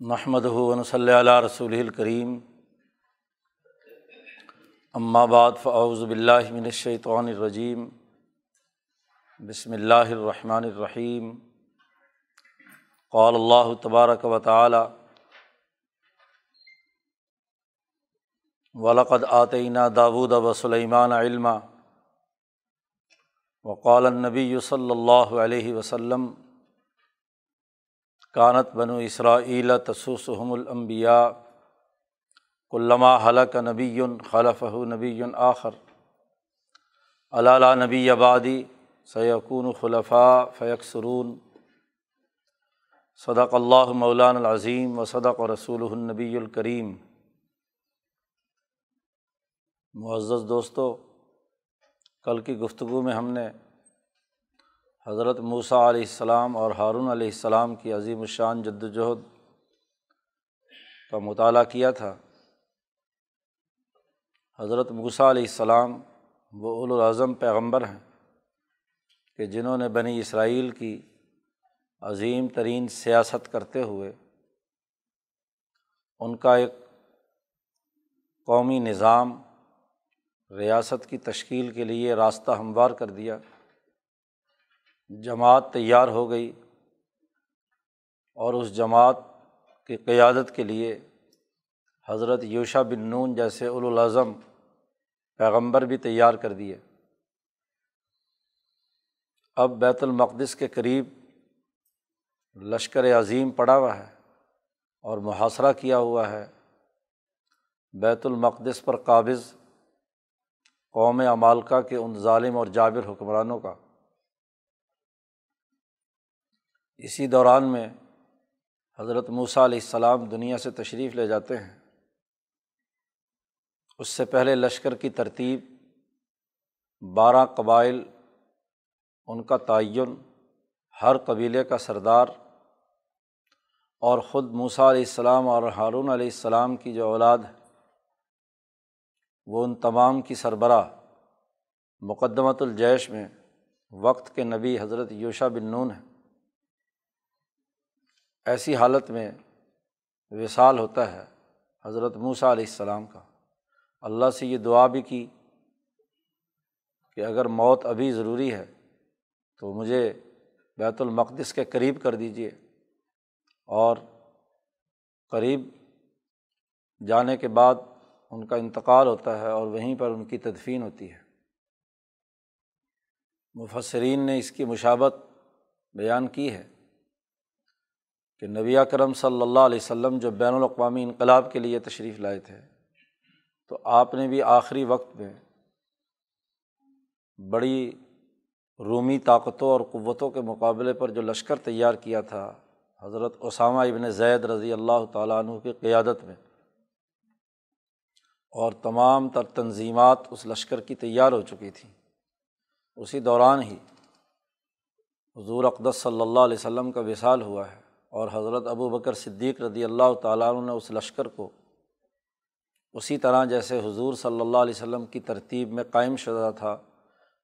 محمد ہُون صلی اللہ رسول الکریم بعد فاعوذ باللہ من الشیطان الرجیم بسم اللہ الرحمن الرحیم قال اللہ تبارک و تعالی ولقد آتینہ داود و سلیمان علما. وقال النبی صلی اللہ علیہ وسلم کانت بنو اسرائیل تسوسحم الانبیاء علامہ حلق نبی خلف نبی آخر علالہ نبی آبادی سیقون خلفاء فیق سرون صدق اللہ مولان العظیم و صدق رسول النبی الکریم معزز دوستوں کل کی گفتگو میں ہم نے حضرت موسیٰ علیہ السلام اور ہارون علیہ السلام کی عظیم الشان جد وجہد کا مطالعہ کیا تھا۔ حضرت موسیٰ علیہ السلام وہ الاظم پیغمبر ہیں کہ جنہوں نے بنی اسرائیل کی عظیم ترین سیاست کرتے ہوئے ان کا ایک قومی نظام ریاست کی تشکیل کے لیے راستہ ہموار کر دیا۔ جماعت تیار ہو گئی اور اس جماعت کی قیادت کے لیے حضرت یوشا بن نون جیسے الاظم پیغمبر بھی تیار کر دیے۔ اب بیت المقدس کے قریب لشکر عظیم پڑا ہوا ہے اور محاصرہ کیا ہوا ہے۔ بیت المقدس پر قابض قوم امالکا کے ان ظالم اور جابر حکمرانوں کا۔ اسی دوران میں حضرت موسیٰ علیہ السلام دنیا سے تشریف لے جاتے ہیں۔ اس سے پہلے لشکر کی ترتیب، بارہ قبائل، ان کا تعین، ہر قبیلے کا سردار اور خود موسیٰ علیہ السلام اور ہارون علیہ السلام کی جو اولاد ہے وہ ان تمام کی سربراہ مقدمۃ الجیش میں وقت کے نبی حضرت یوشا بن نون ہیں۔ ایسی حالت میں وصال ہوتا ہے حضرت موسیٰ علیہ السلام کا۔ اللہ سے یہ دعا بھی کی کہ اگر موت ابھی ضروری ہے تو مجھے بیت المقدس کے قریب کر دیجیے اور قریب جانے کے بعد ان کا انتقال ہوتا ہے اور وہیں پر ان کی تدفین ہوتی ہے۔ مفسرین نے اس کی مشابت بیان کی ہے۔ کہ نبی کرم صلی اللہ علیہ وسلم جو بین الاقوامی انقلاب کے لیے تشریف لائے تھے، تو آپ نے بھی آخری وقت میں بڑی رومی طاقتوں اور قوتوں کے مقابلے پر جو لشکر تیار کیا تھا، حضرت اسامہ ابن زید رضی اللہ تعالیٰ عنہ کی قیادت میں، اور تمام تر تنظیمات اس لشکر کی تیار ہو چکی تھیں۔ اسی دوران ہی حضور اقدس صلی اللہ علیہ وسلم کا وصال ہوا ہے۔ اور حضرت ابو بکر صدیق رضی اللہ تعالیٰ عنہ نے اس لشکر کو اسی طرح جیسے حضور صلی اللہ علیہ وسلم کی ترتیب میں قائم شدہ تھا،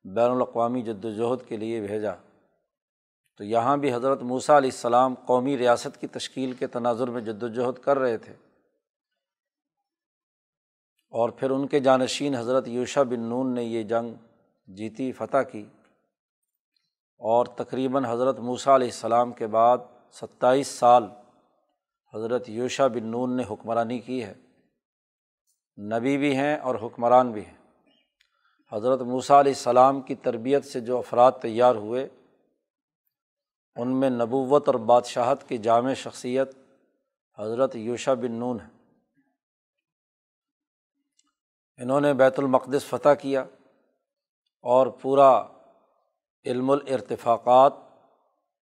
بین الاقوامی جد وجہد کے لیے بھیجا۔ تو یہاں بھی حضرت موسیٰ علیہ السلام قومی ریاست کی تشکیل کے تناظر میں جد وجہد کر رہے تھے۔ اور پھر ان کے جانشین حضرت یوشا بن نون نے یہ جنگ جیتی، فتح کی۔ اور تقریباً حضرت موسیٰ علیہ السلام کے بعد ستائیس سال حضرت یوشا بن نون نے حکمرانی کی ہے۔ نبی بھی ہیں اور حکمران بھی ہیں۔ حضرت موسیٰ علیہ السلام کی تربیت سے جو افراد تیار ہوئے، ان میں نبوت اور بادشاہت کی جامع شخصیت حضرت یوشا بن نون ہے۔ انہوں نے بیت المقدس فتح کیا اور پورا علم الارتفاقات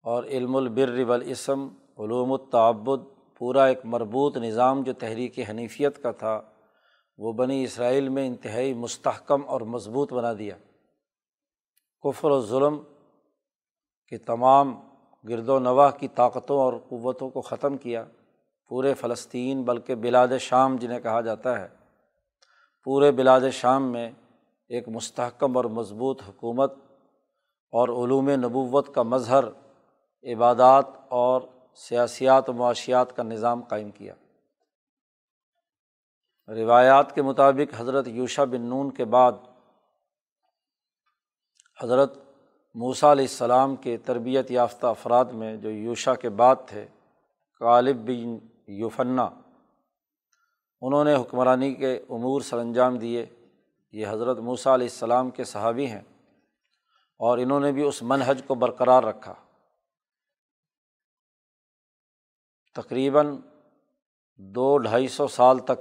اور علم البر والاسم، علوم التعبد، پورا ایک مربوط نظام جو تحریک حنیفیت کا تھا، وہ بنی اسرائیل میں انتہائی مستحکم اور مضبوط بنا دیا۔ کفر و ظلم کے تمام گرد و نواح کی طاقتوں اور قوتوں کو ختم کیا۔ پورے فلسطین، بلکہ بلاد شام جنہیں کہا جاتا ہے، پورے بلاد شام میں ایک مستحکم اور مضبوط حکومت اور علوم نبوت کا مظہر عبادات اور سیاسیات و معاشیات کا نظام قائم کیا۔ روایات کے مطابق حضرت یوشا بن نون کے بعد حضرت موسیٰ علیہ السلام کے تربیت یافتہ افراد میں جو یوشا کے بعد تھے غالب بن یوفنا انہوں نے حکمرانی کے امور سر انجام دیے۔ یہ حضرت موسیٰ علیہ السلام کے صحابی ہیں اور انہوں نے بھی اس منحج کو برقرار رکھا۔ تقریباً دو ڈھائی سو سال تک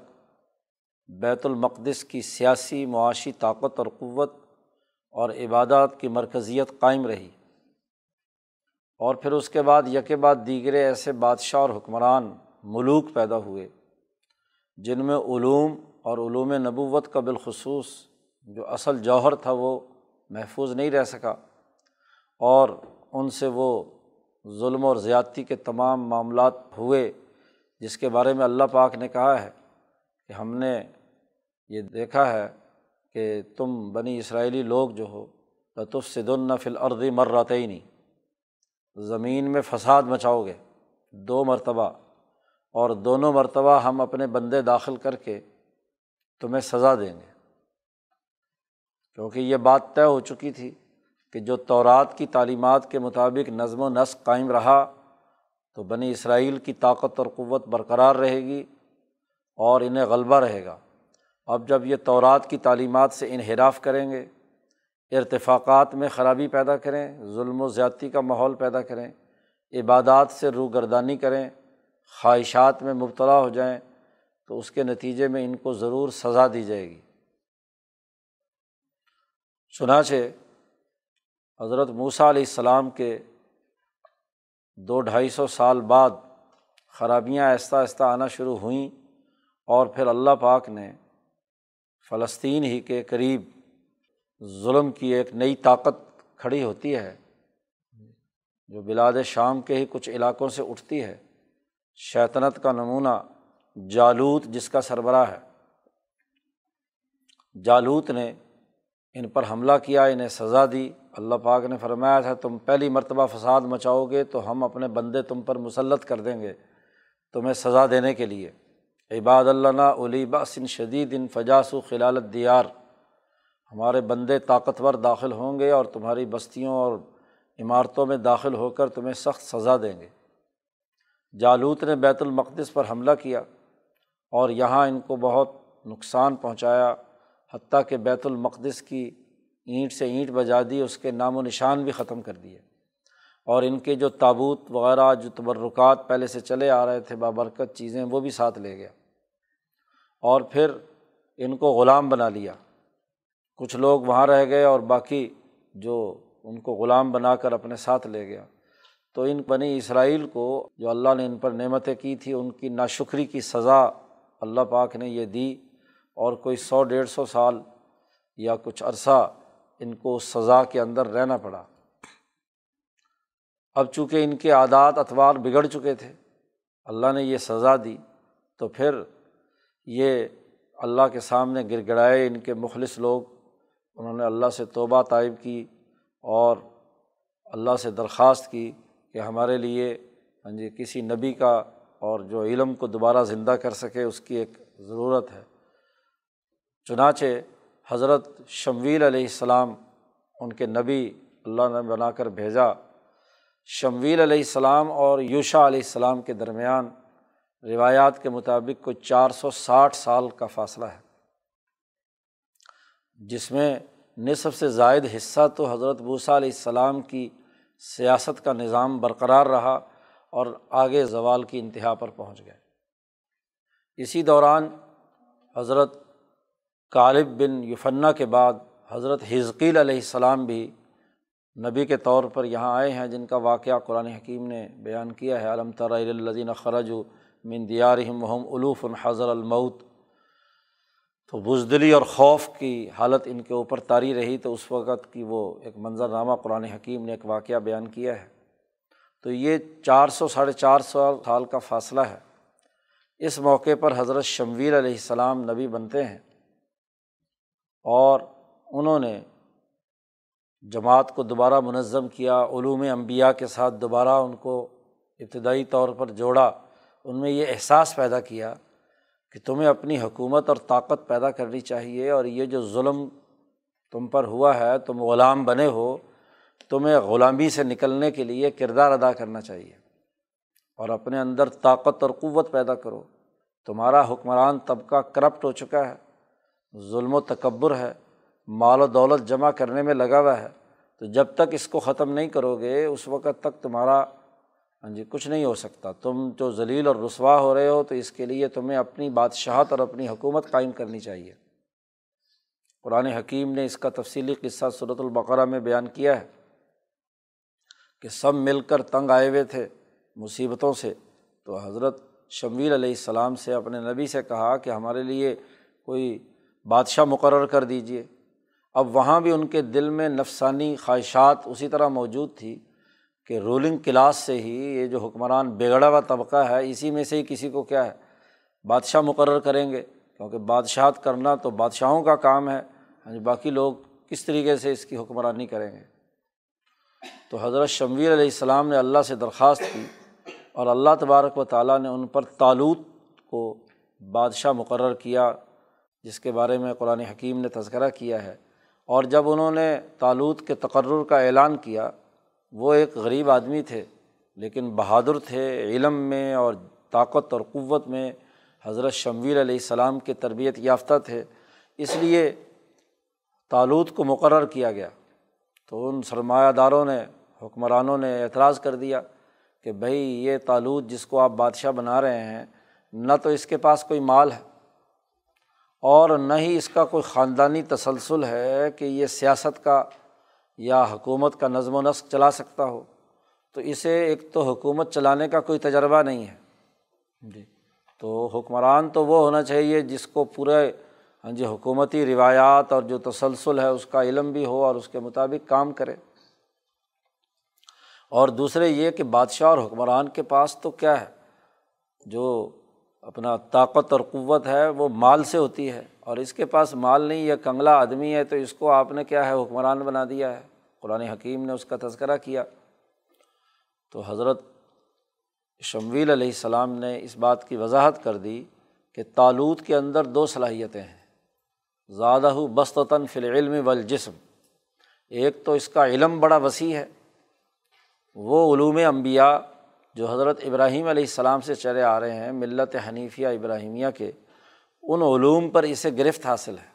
بیت المقدس کی سیاسی معاشی طاقت اور قوت اور عبادات کی مرکزیت قائم رہی اور پھر اس کے بعد یک بعد دیگرے ایسے بادشاہ اور حکمران ملوک پیدا ہوئے جن میں علوم اور علوم نبوت کا بالخصوص جو اصل جوہر تھا وہ محفوظ نہیں رہ سکا اور ان سے وہ ظلم اور زیادتی کے تمام معاملات ہوئے، جس کے بارے میں اللہ پاک نے کہا ہے کہ ہم نے یہ دیکھا ہے کہ تم بنی اسرائیلی لوگ جو ہو لطف سے دن فل عرضی مرات ہی نہیں زمین میں فساد مچاؤ گے، دو مرتبہ، اور دونوں مرتبہ ہم اپنے بندے داخل کر کے تمہیں سزا دیں گے۔ کیونکہ یہ بات طے ہو چکی تھی کہ جو تورات کی تعلیمات کے مطابق نظم و نسق قائم رہا، تو بنی اسرائیل کی طاقت اور قوت برقرار رہے گی اور انہیں غلبہ رہے گا۔ اب جب یہ تورات کی تعلیمات سے انحراف کریں گے، ارتفاقات میں خرابی پیدا کریں، ظلم و زیادتی کا ماحول پیدا کریں، عبادات سے روگردانی کریں، خواہشات میں مبتلا ہو جائیں، تو اس کے نتیجے میں ان کو ضرور سزا دی جائے گی۔ چنانچہ حضرت موسیٰ علیہ السلام کے دو ڈھائی سو سال بعد خرابیاں آہستہ آہستہ آنا شروع ہوئیں اور پھر اللہ پاک نے فلسطین ہی کے قریب ظلم کی ایک نئی طاقت کھڑی ہوتی ہے، جو بلاد شام کے ہی کچھ علاقوں سے اٹھتی ہے۔ شیطنت کا نمونہ جالوت جس کا سربراہ ہے۔ جالوت نے ان پر حملہ کیا، انہیں سزا دی۔ اللہ پاک نے فرمایا تھا، تم پہلی مرتبہ فساد مچاؤ گے تو ہم اپنے بندے تم پر مسلط کر دیں گے تمہیں سزا دینے کے لیے۔ عباد اللہ علی باسن شدید ان فجاس و خلالت دیار ہمارے بندے طاقتور داخل ہوں گے اور تمہاری بستیوں اور عمارتوں میں داخل ہو کر تمہیں سخت سزا دیں گے۔ جالوت نے بیت المقدس پر حملہ کیا اور یہاں ان کو بہت نقصان پہنچایا، حتیٰ کہ بیت المقدس کی اینٹ سے اینٹ بجا دی، اس کے نام و نشان بھی ختم کر دیے۔ اور ان کے جو تابوت وغیرہ، جو تبرکات پہلے سے چلے آ رہے تھے، بابرکت چیزیں، وہ بھی ساتھ لے گیا۔ اور پھر ان کو غلام بنا لیا۔ کچھ لوگ وہاں رہ گئے اور باقی جو ان کو غلام بنا کر اپنے ساتھ لے گیا۔ تو ان بنی اسرائیل کو جو اللہ نے ان پر نعمتیں کی تھی ان کی ناشکری کی سزا اللہ پاک نے یہ دی۔ اور کوئی سو، ڈیڑھ سو سال یا کچھ عرصہ ان کو اس سزا کے اندر رہنا پڑا۔ اب چونکہ ان کے عادات، اتوار بگڑ چکے تھے، اللہ نے یہ سزا دی، تو پھر یہ اللہ کے سامنے گر گڑائے ان کے مخلص لوگ۔ انہوں نے اللہ سے توبہ طائب کی اور اللہ سے درخواست کی کہ ہمارے لیے ہاں جی کسی نبی کا اور جو علم کو دوبارہ زندہ کر سکے، اس کی ایک ضرورت ہے۔ چنانچہ حضرت شمویل علیہ السلام ان کے نبی اللہ نے بنا کر بھیجا۔ شمویل علیہ السلام اور یوشا علیہ السلام کے درمیان روایات کے مطابق کوئی چار سو ساٹھ سال کا فاصلہ ہے۔ جس میں نصف سے زائد حصہ تو حضرت بوسا علیہ السلام کی سیاست کا نظام برقرار رہا اور آگے زوال کی انتہا پر پہنچ گئے۔ اسی دوران حضرت غالب بن یوفنا کے بعد حضرت حزقیل علیہ السلام بھی نبی کے طور پر یہاں آئے ہیں، جن کا واقعہ قرآن حکیم نے بیان کیا ہے۔ علم الدین خرج من دیارہم وہم الوف الحضر المعود تو بزدلی اور خوف کی حالت ان کے اوپر طاری رہی تو اس وقت کی وہ ایک منظر نامہ قرآن حکیم نے ایک واقعہ بیان کیا ہے۔ تو یہ چار سو، ساڑھے چار سو سال کا فاصلہ ہے۔ اس موقع پر حضرت شمویر علیہ السلام نبی بنتے ہیں۔ اور انہوں نے جماعت کو دوبارہ منظم کیا، علوم انبیاء کے ساتھ دوبارہ ان کو ابتدائی طور پر جوڑا، ان میں یہ احساس پیدا کیا کہ تمہیں اپنی حکومت اور طاقت پیدا کرنی چاہیے اور یہ جو ظلم تم پر ہوا ہے، تم غلام بنے ہو، تمہیں غلامی سے نکلنے کے لیے کردار ادا کرنا چاہیے اور اپنے اندر طاقت اور قوت پیدا کرو۔ تمہارا حکمران طبقہ کرپٹ ہو چکا ہے۔ ظلم و تکبر ہے، مال و دولت جمع کرنے میں لگا ہوا ہے۔ تو جب تک اس کو ختم نہیں کرو گے، اس وقت تک تمہارا ہاں جی کچھ نہیں ہو سکتا۔ تم جو ذلیل اور رسوا ہو رہے ہو، تو اس کے لیے تمہیں اپنی بادشاہت اور اپنی حکومت قائم کرنی چاہیے۔ قرآن حکیم نے اس کا تفصیلی قصہ صورت البقرہ میں بیان کیا ہے کہ سب مل کر تنگ آئے ہوئے تھے مصیبتوں سے۔ تو حضرت شمویل علیہ السلام سے اپنے نبی سے کہا کہ ہمارے لیے کوئی بادشاہ مقرر کر دیجیے اب وہاں بھی ان کے دل میں نفسانی خواہشات اسی طرح موجود تھی کہ رولنگ کلاس سے ہی یہ جو حکمران بگڑا ہوا طبقہ ہے، اسی میں سے ہی کسی کو کیا ہے؟ بادشاہ مقرر کریں گے۔ کیونکہ بادشاہت کرنا تو بادشاہوں کا کام ہے۔ ہاں جی، باقی لوگ کس طریقے سے اس کی حکمرانی کریں گے؟ تو حضرت شمویر علیہ السلام نے اللہ سے درخواست کی اور اللہ تبارک و تعالیٰ نے ان پر تالوت کو بادشاہ مقرر کیا۔ جس کے بارے میں قرآن حکیم نے تذکرہ کیا ہے۔ اور جب انہوں نے تالوت کے تقرر کا اعلان کیا، وہ ایک غریب آدمی تھے، لیکن بہادر تھے علم میں اور طاقت اور قوت میں۔ حضرت شمویر علیہ السلام کے تربیت یافتہ تھے، اس لیے تالوت کو مقرر کیا گیا۔ تو ان سرمایہ داروں نے، حکمرانوں نے اعتراض کر دیا کہ بھائی یہ تالوت جس کو آپ بادشاہ بنا رہے ہیں، نہ تو اس کے پاس کوئی مال ہے۔ اور نہ ہی اس کا کوئی خاندانی تسلسل ہے کہ یہ سیاست کا یا حکومت کا نظم و نسق چلا سکتا ہو، تو اسے ایک تو حکومت چلانے کا کوئی تجربہ نہیں ہے۔ جی تو حکمران تو وہ ہونا چاہیے جس کو پورے ہاں جی حکومتی روایات اور جو تسلسل ہے، اس کا علم بھی ہو اور اس کے مطابق کام کرے۔ اور دوسرے یہ کہ بادشاہ اور حکمران کے پاس تو کیا ہے؟ جو اپنا طاقت اور قوت ہے، وہ مال سے ہوتی ہے۔ اور اس کے پاس مال نہیں یا کنگلا آدمی ہے، تو اس کو آپ نے کیا ہے، حکمران بنا دیا ہے۔ قرآن حکیم نے اس کا تذکرہ کیا۔ تو حضرت شمویل علیہ السلام نے اس بات کی وضاحت کر دی کہ تالوت کے اندر دو صلاحیتیں ہیں۔ زیادہ ہو بستاً فی العلم والجسم۔ ایک تو اس کا علم بڑا وسیع ہے۔ وہ علوم انبیاء جو حضرت ابراہیم علیہ السلام سے چلے آ رہے ہیں، ملت حنیفیہ ابراہیمیہ کے، ان علوم پر اسے گرفت حاصل ہے۔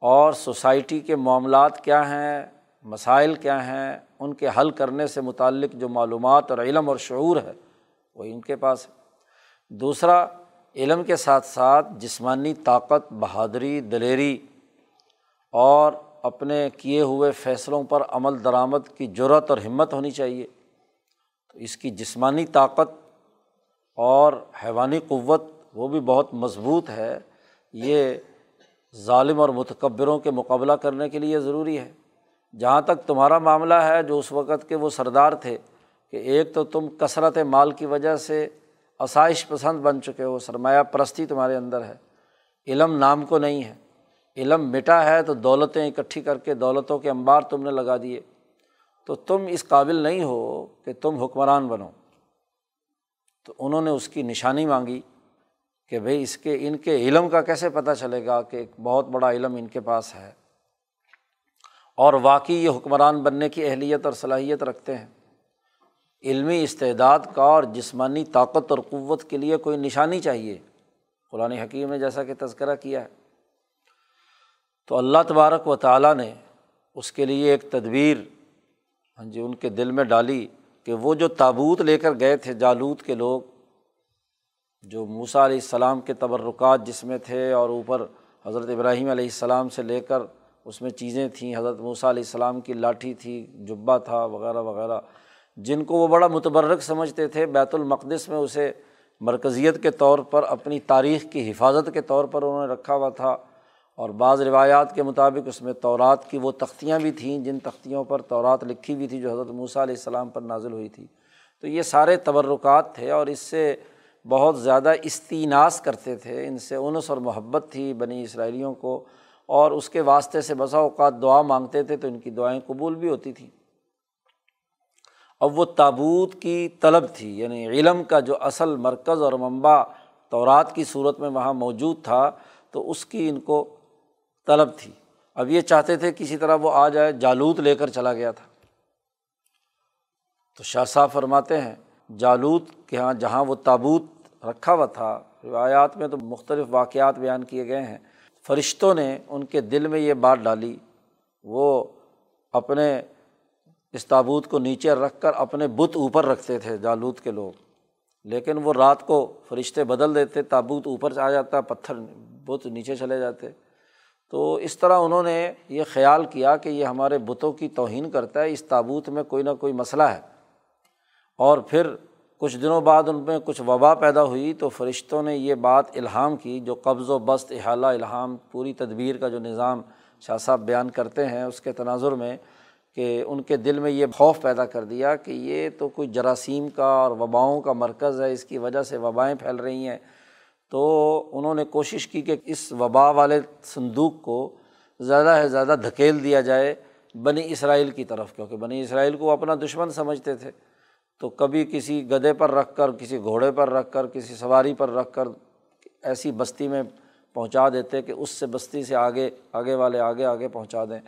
اور سوسائٹی کے معاملات کیا ہیں، مسائل کیا ہیں، ان کے حل کرنے سے متعلق جو معلومات اور علم اور شعور ہے، وہ ان کے پاس ہے۔ دوسرا، علم کے ساتھ ساتھ جسمانی طاقت، بہادری، دلیری اور اپنے کیے ہوئے فیصلوں پر عمل، درآمد کی ضرورت اور ہمت ہونی چاہیے۔ تو اس کی جسمانی طاقت اور حیوانی قوت وہ بھی بہت مضبوط ہے، یہ ظالم اور متکبروں کے مقابلہ کرنے کے لیے ضروری ہے۔ جہاں تک تمہارا معاملہ ہے، جو اس وقت کے وہ سردار تھے، کہ ایک تو تم کثرت مال کی وجہ سے آسائش پسند بن چکے ہو، سرمایہ پرستی تمہارے اندر ہے۔ علم نام کو نہیں ہے۔ علم مٹا ہے تو دولتیں اکٹھی کر کے دولتوں کے انبار تم نے لگا دیے۔ تو تم اس قابل نہیں ہو کہ تم حکمران بنو۔ تو انہوں نے اس کی نشانی مانگی کہ بھائی اس کے، ان کے علم کا کیسے پتہ چلے گا کہ ایک بہت بڑا علم ان کے پاس ہے۔ اور واقعی یہ حکمران بننے کی اہلیت اور صلاحیت رکھتے ہیں۔ علمی استعداد کا اور جسمانی طاقت اور قوت کے لیے کوئی نشانی چاہیے۔ قرآن حکیم نے جیسا کہ تذکرہ کیا ہے۔ تو اللہ تبارک و تعالیٰ نے اس کے لیے ایک تدبیر ہاں جی ان کے دل میں ڈالی کہ وہ جو تابوت لے کر گئے تھے جالود کے لوگ، جو موسا علیہ السلام کے تبرکات جس میں تھے اور اوپر حضرت ابراہیم علیہ السلام سے لے کر اس میں چیزیں تھیں، حضرت موسیٰ علیہ السلام کی لاٹھی تھی، جبہ تھا، وغیرہ وغیرہ، جن کو وہ بڑا متبرک سمجھتے تھے، بیت المقدس میں اسے مرکزیت کے طور پر اپنی تاریخ کی حفاظت کے طور پر انہوں نے رکھا ہوا تھا۔ اور بعض روایات کے مطابق اس میں تورات کی وہ تختیاں بھی تھیں، جن تختیوں پر تورات لکھی ہوئی تھی جو حضرت موسیٰ علیہ السلام پر نازل ہوئی تھی۔ تو یہ سارے تبرکات تھے اور اس سے بہت زیادہ استیناس کرتے تھے، ان سے انس اور محبت تھی بنی اسرائیلیوں کو۔ اور اس کے واسطے سے بسا اوقات دعا مانگتے تھے تو ان کی دعائیں قبول بھی ہوتی تھیں۔ اب وہ تابوت کی طلب تھی یعنی علم کا جو اصل مرکز اور منبع تورات کی صورت میں وہاں موجود تھا، تو اس کی ان کو طلب تھی۔ اب یہ چاہتے تھے کسی طرح وہ آ جائے، جالوت لے کر چلا گیا تھا۔ تو شاہ صاحب فرماتے ہیں، جالوت کے یہاں جہاں وہ تابوت رکھا ہوا تھا، روایات میں تو مختلف واقعات بیان کیے گئے ہیں۔ فرشتوں نے ان کے دل میں یہ بات ڈالی، وہ اپنے اس تابوت کو نیچے رکھ کر اپنے بت اوپر رکھتے تھے، جالوت کے لوگ۔ لیکن وہ رات کو فرشتے بدل دیتے، تابوت اوپر سے آ جاتا، پتھر بت نیچے چلے جاتے۔ تو اس طرح انہوں نے یہ خیال کیا کہ یہ ہمارے بتوں کی توہین کرتا ہے، اس تابوت میں کوئی نہ کوئی مسئلہ ہے۔ اور پھر کچھ دنوں بعد ان میں کچھ وبا پیدا ہوئی تو فرشتوں نے یہ بات الہام کی، جو قبض و بست، احالہ، الہام، پوری تدبیر کا جو نظام شاہ صاحب بیان کرتے ہیں، اس کے تناظر میں کہ ان کے دل میں یہ خوف پیدا کر دیا کہ یہ تو کوئی جراثیم کا اور وباؤں کا مرکز ہے، اس کی وجہ سے وبائیں پھیل رہی ہیں۔ تو انہوں نے کوشش کی کہ اس وبا والے صندوق کو زیادہ سے زیادہ دھکیل دیا جائے بنی اسرائیل کی طرف، کیونکہ بنی اسرائیل کو اپنا دشمن سمجھتے تھے۔ تو کبھی کسی گدے پر رکھ کر، کسی گھوڑے پر رکھ کر، کسی سواری پر رکھ کر ایسی بستی میں پہنچا دیتے کہ اس سے بستی سے آگے آگے والے آگے آگے پہنچا دیں۔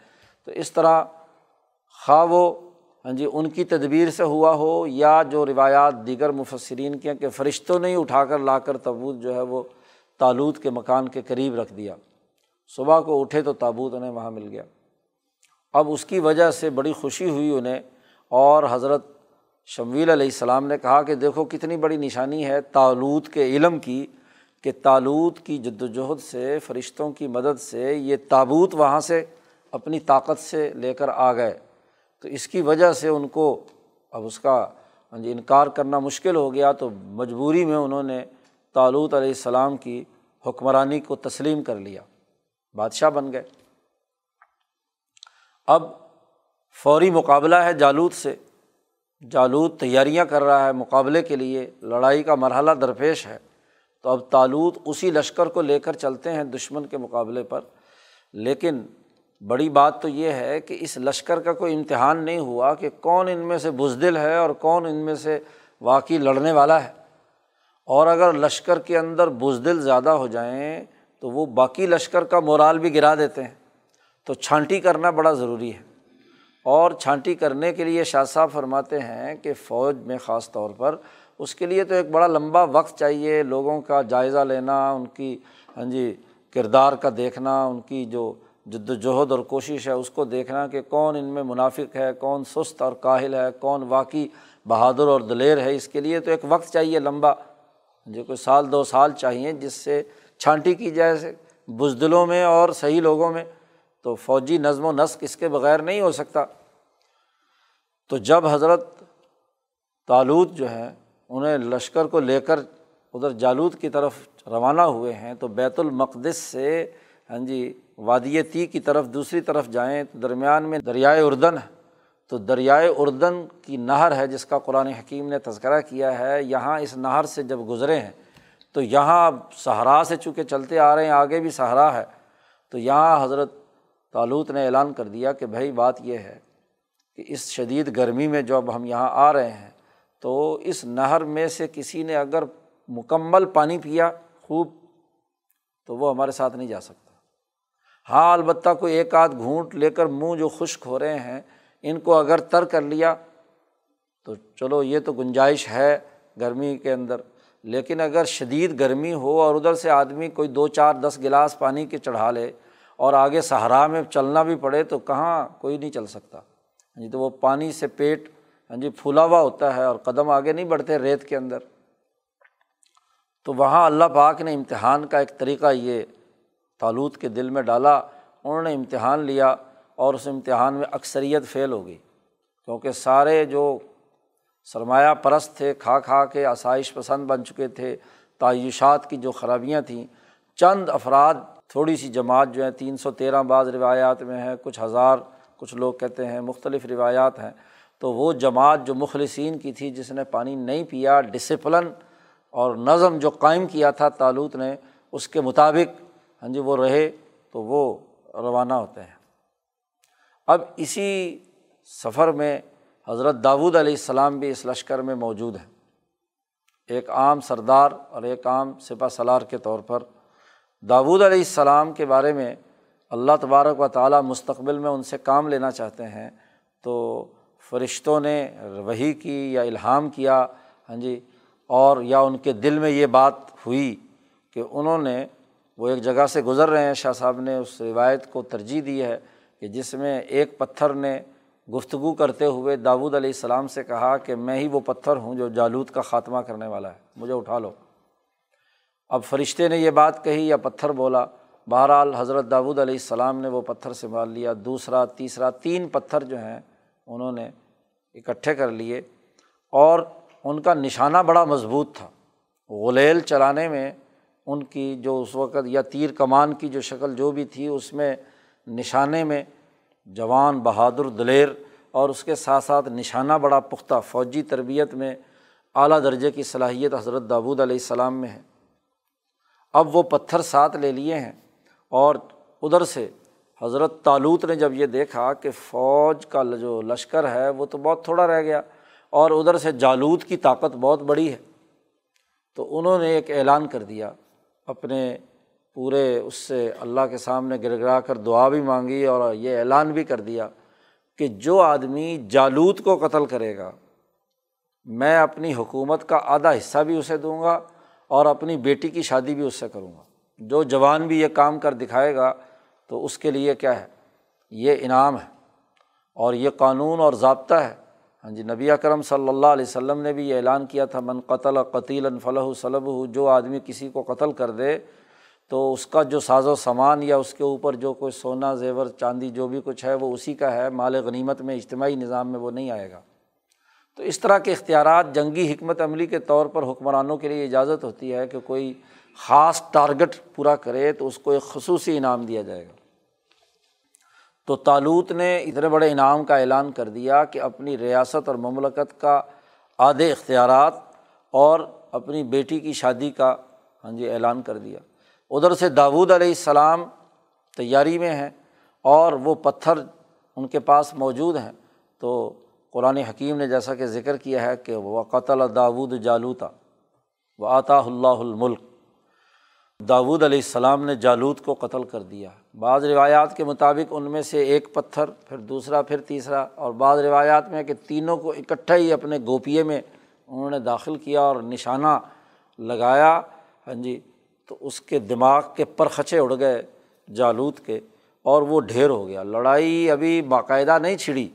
تو اس طرح خواہ وہ ہاں جی ان کی تدبیر سے ہوا ہو یا جو روایات دیگر مفسرین کے کہ فرشتوں نے ہی اٹھا کر لا کر تابوت جو ہے وہ تالود کے مکان کے قریب رکھ دیا۔ صبح کو اٹھے تو تابوت انہیں وہاں مل گیا۔ اب اس کی وجہ سے بڑی خوشی ہوئی انہیں اور حضرت شمویل علیہ السلام نے کہا کہ دیکھو کتنی بڑی نشانی ہے تالود کے علم کی کہ تالود کی جد وجہد سے، فرشتوں کی مدد سے یہ تابوت وہاں سے اپنی طاقت سے لے کر آ گئے۔ تو اس کی وجہ سے ان کو اب اس کا ہاں جی، انکار کرنا مشکل ہو گیا تو مجبوری میں انہوں نے تالوت علیہ السلام کی حکمرانی کو تسلیم کر لیا۔ بادشاہ بن گئے۔ اب فوری مقابلہ ہے جالود سے۔ جالود تیاریاں کر رہا ہے مقابلے کے لیے، لڑائی کا مرحلہ درپیش ہے۔ تو اب تالود اسی لشکر کو لے کر چلتے ہیں دشمن کے مقابلے پر۔ لیکن بڑی بات تو یہ ہے کہ اس لشکر کا کوئی امتحان نہیں ہوا کہ کون ان میں سے بزدل ہے اور کون ان میں سے واقعی لڑنے والا ہے۔ اور اگر لشکر کے اندر بزدل زیادہ ہو جائیں تو وہ باقی لشکر کا مورال بھی گرا دیتے ہیں۔ تو چھانٹی کرنا بڑا ضروری ہے۔ اور چھانٹی کرنے کے لیے شاہ صاحب فرماتے ہیں کہ فوج میں خاص طور پر اس کے لیے تو ایک بڑا لمبا وقت چاہیے، لوگوں کا جائزہ لینا، ان کی ہاں جی کردار کا دیکھنا، ان کی جو جد وجہد اور کوشش ہے اس کو دیکھنا کہ کون ان میں منافق ہے، کون سست اور کاہل ہے، کون واقعی بہادر اور دلیر ہے۔ اس کے لیے تو ایک وقت چاہیے لمبا جو کوئی سال دو سال چاہیے جس سے چھانٹی کی جائے، بزدلوں میں اور صحیح لوگوں میں۔ تو فوجی نظم و نسق اس کے بغیر نہیں ہو سکتا۔ تو جب حضرت تالود جو ہے انہیں لشکر کو لے کر ادھر جالود کی طرف روانہ ہوئے ہیں، تو بیت المقدس سے ہاں جی وادی تی کی طرف دوسری طرف جائیں تو درمیان میں دریائے اردن ہے۔ تو دریائے اردن کی نہر ہے جس کا قرآن حکیم نے تذکرہ کیا ہے۔ یہاں اس نہر سے جب گزرے ہیں، تو یہاں صحرا سے چونکہ چلتے آ رہے ہیں، آگے بھی صحرا ہے۔ تو یہاں حضرت تعلوت نے اعلان کر دیا کہ بھائی، بات یہ ہے کہ اس شدید گرمی میں جب ہم یہاں آ رہے ہیں، تو اس نہر میں سے کسی نے اگر مکمل پانی پیا خوب، تو وہ ہمارے ساتھ نہیں جا سکتا۔ ہاں البتہ کوئی ایک آدھ گھونٹ لے کر منہ جو خشک ہو رہے ہیں، ان کو اگر تر کر لیا تو چلو یہ تو گنجائش ہے گرمی کے اندر۔ لیکن اگر شدید گرمی ہو اور ادھر سے آدمی کوئی دو چار دس گلاس پانی کے چڑھا لے اور آگے صحرا میں چلنا بھی پڑے تو کہاں کوئی نہیں چل سکتا۔ ہاں جی تو وہ پانی سے پیٹ ہاں جی پھولا ہوا ہوتا ہے اور قدم آگے نہیں بڑھتے ریت کے اندر۔ تو وہاں اللہ پاک نے امتحان کا ایک طریقہ یہ تالوت کے دل میں ڈالا، انہوں نے امتحان لیا اور اس امتحان میں اکثریت فیل ہو گئی۔ کیونکہ سارے جو سرمایہ پرست تھے، کھا کھا کے آسائش پسند بن چکے تھے، تعیشات کی جو خرابیاں تھیں، چند افراد، تھوڑی سی جماعت جو ہے، تین سو تیرہ بعض روایات میں ہے کچھ ہزار کچھ لوگ کہتے ہیں، مختلف روایات ہیں۔ تو وہ جماعت جو مخلصین کی تھی، جس نے پانی نہیں پیا ڈسپلن اور نظم جو قائم کیا تھا، تالوت نے، اس کے مطابق ہاں جی وہ رہے تو وہ روانہ ہوتے ہیں۔ اب اسی سفر میں حضرت داود علیہ السلام بھی اس لشکر میں موجود ہیں۔ ایک عام سردار اور ایک عام سپہ سلار کے طور پر داود علیہ السلام کے بارے میں اللہ تبارک و تعالیٰ مستقبل میں ان سے کام لینا چاہتے ہیں تو فرشتوں نے وہی کی یا الہام کیا ہاں جی اور یا ان کے دل میں یہ بات ہوئی کہ انہوں نے وہ ایک جگہ سے گزر رہے ہیں۔ شاہ صاحب نے اس روایت کو ترجیح دی ہے کہ جس میں ایک پتھر نے گفتگو کرتے ہوئے داود علیہ السلام سے کہا کہ میں ہی وہ پتھر ہوں جو جالود کا خاتمہ کرنے والا ہے۔ مجھے اٹھا لو۔ اب فرشتے نے یہ بات کہی، یا پتھر بولا۔ بہرحال حضرت داود علیہ السلام نے وہ پتھر سنبھال لیا۔ دوسرا، تیسرا، تین پتھر جو ہیں انہوں نے اکٹھے کر لیے۔ اور ان کا نشانہ بڑا مضبوط تھا۔ غلیل چلانے میں ان کی جو اس وقت یا تیر کمان کی جو شکل جو بھی تھی، اس میں نشانے میں جوان بہادر دلیر اور اس کے ساتھ ساتھ نشانہ بڑا پختہ فوجی تربیت میں اعلیٰ درجے کی صلاحیت حضرت داود علیہ السلام میں ہے۔ اب وہ پتھر ساتھ لے لیے ہیں اور ادھر سے حضرت تالوت نے جب یہ دیکھا کہ فوج کا جو لشکر ہے وہ تو بہت تھوڑا رہ گیا اور ادھر سے جالود کی طاقت بہت بڑی ہے، تو انہوں نے ایک اعلان کر دیا اپنے پورے اس سے اللہ کے سامنے گر گرا کر دعا بھی مانگی اور یہ اعلان بھی کر دیا کہ جو آدمی جالود کو قتل کرے گا، میں اپنی حکومت کا آدھا حصہ بھی اسے دوں گا اور اپنی بیٹی کی شادی بھی اس سے کروں گا۔ جو جوان بھی یہ کام کر دکھائے گا تو اس کے لیے کیا ہے؟ یہ انعام ہے اور یہ قانون اور ضابطہ ہے۔ ہاں جی نبی اکرم صلی اللہ علیہ وسلم نے بھی یہ اعلان کیا تھا، من قتل قتیل فلاح صلب ہو جو آدمی کسی کو قتل کر دے تو اس کا جو ساز و سامان یا اس کے اوپر جو کوئی سونا، زیور، چاندی، جو بھی کچھ ہے، وہ اسی کا ہے، مال غنیمت میں، اجتماعی نظام میں وہ نہیں آئے گا. تو اس طرح کے اختیارات جنگی حکمت عملی کے طور پر حکمرانوں کے لیے اجازت ہوتی ہے کہ کوئی خاص ٹارگیٹ پورا کرے تو اس کو ایک خصوصی انعام دیا جائے گا۔ تو تالوت نے اتنے بڑے انعام کا اعلان کر دیا کہ اپنی ریاست اور مملکت کا آدھے اختیارات اور اپنی بیٹی کی شادی کا ہاں جی اعلان کر دیا۔ ادھر سے داود علیہ السلام تیاری میں ہیں اور وہ پتھر ان کے پاس موجود ہیں۔ تو قرآن حکیم نے جیسا کہ ذکر کیا ہے کہ وہ قتل داود جالوتا و آتا اللہ الملک داود علیہ السلام نے جالود کو قتل کر دیا۔ بعض روایات کے مطابق ان میں سے ایک پتھر، پھر دوسرا، پھر تیسرا، اور بعض روایات میں کہ تینوں کو اکٹھا ہی اپنے گوپیے میں انہوں نے داخل کیا اور نشانہ لگایا۔ ہاں جی تو اس کے دماغ کے پرخچے اڑ گئے جالود کے اور وہ ڈھیر ہو گیا۔ لڑائی ابھی باقاعدہ نہیں چھڑی۔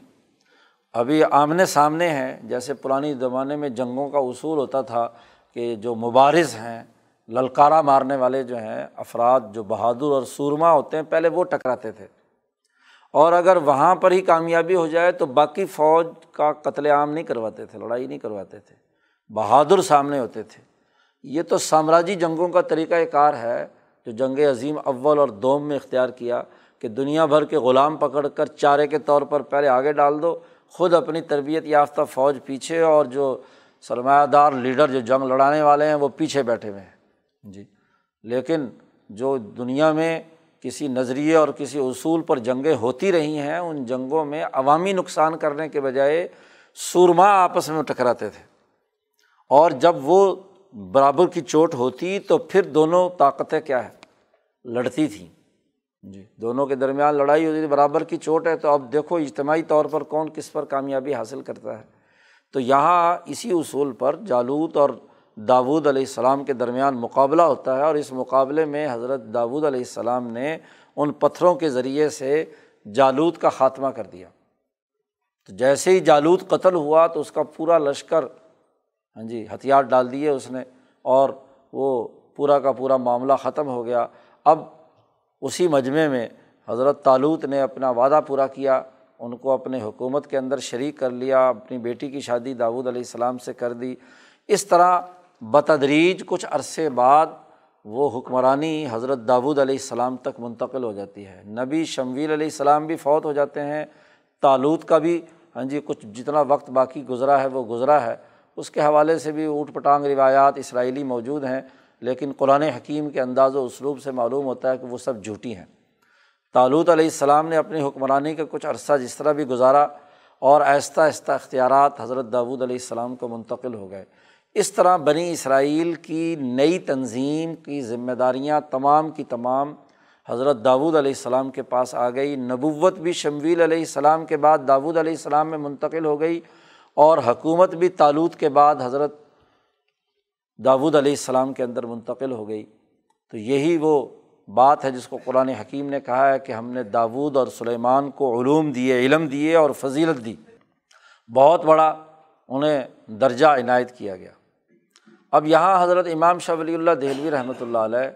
ابھی آمنے سامنے ہیں۔ جیسے پرانی زمانے میں جنگوں کا اصول ہوتا تھا کہ جو مبارث ہیں للکارا مارنے والے جو ہیں، افراد جو بہادر اور سورما ہوتے ہیں، پہلے وہ ٹکراتے تھے۔ اور اگر وہاں پر ہی کامیابی ہو جائے تو باقی فوج کا قتل عام نہیں کرواتے تھے، لڑائی نہیں کرواتے تھے۔ بہادر سامنے ہوتے تھے۔ یہ تو سامراجی جنگوں کا طریقۂ کار ہے جو جنگ عظیم اول اور دوم میں اختیار کیا کہ دنیا بھر کے غلام پکڑ کر چارے کے طور پر پہلے آگے ڈال دو، خود اپنی تربیت یافتہ فوج پیچھے اور جو سرمایہ دار لیڈر جو جنگ لڑانے والے ہیں، وہ پیچھے بیٹھے ہوئے ہیں۔ جی۔ لیکن جو دنیا میں کسی نظریے اور کسی اصول پر جنگیں ہوتی رہی ہیں، ان جنگوں میں عوامی نقصان کرنے کے بجائے سورما آپس میں ٹکراتے تھے۔ اور جب وہ برابر کی چوٹ ہوتی تو پھر دونوں طاقتیں کیا ہے؟ لڑتی تھیں۔ جی دونوں کے درمیان لڑائی ہوتی تھی، برابر کی چوٹ ہے تو اب دیکھو اجتماعی طور پر کون کس پر کامیابی حاصل کرتا ہے۔ تو یہاں اسی اصول پر جالوت اور داود علیہ السلام کے درمیان مقابلہ ہوتا ہے اور اس مقابلے میں حضرت داود علیہ السلام نے ان پتھروں کے ذریعے سے جالود کا خاتمہ کر دیا۔ تو جیسے ہی جالود قتل ہوا تو اس کا پورا لشکر ہاں جی ہتھیار ڈال دیے اس نے اور وہ پورا کا پورا معاملہ ختم ہو گیا۔ اب اسی مجمعے میں حضرت تالوت نے اپنا وعدہ پورا کیا، ان کو اپنے حکومت کے اندر شریک کر لیا، اپنی بیٹی کی شادی داود علیہ السلام سے کر دی۔ اس طرح بتدریج کچھ عرصے بعد وہ حکمرانی حضرت داود علیہ السلام تک منتقل ہو جاتی ہے۔ نبی شمویل علیہ السلام بھی فوت ہو جاتے ہیں تالوت کا بھی ہاں جی کچھ جتنا وقت باقی گزرا ہے وہ گزرا ہے۔ اس کے حوالے سے بھی اوٹ پٹانگ روایات اسرائیلی موجود ہیں، لیکن قرآن حکیم کے انداز و اسلوب سے معلوم ہوتا ہے کہ وہ سب جھوٹی ہیں۔ تالوت علیہ السلام نے اپنی حکمرانی کا کچھ عرصہ جس طرح بھی گزارا اور آہستہ آہستہ اختیارات حضرت داود علیہ السلام کو منتقل ہو گئے۔ اس طرح بنی اسرائیل کی نئی تنظیم کی ذمہ داریاں تمام کی تمام حضرت داود علیہ السلام کے پاس آ گئی۔ نبوت بھی شمویل علیہ السلام کے بعد داود علیہ السلام میں منتقل ہو گئی اور حکومت بھی تالوت کے بعد حضرت داود علیہ السلام کے اندر منتقل ہو گئی۔ تو یہی وہ بات ہے جس کو قرآن حکیم نے کہا ہے کہ ہم نے داود اور سلیمان کو علوم دیے، علم دیے اور فضیلت دی۔ بہت بڑا انہیں درجہ عنایت کیا گیا۔ اب یہاں حضرت امام شاہ ولی اللہ دہلوی رحمۃ اللہ علیہ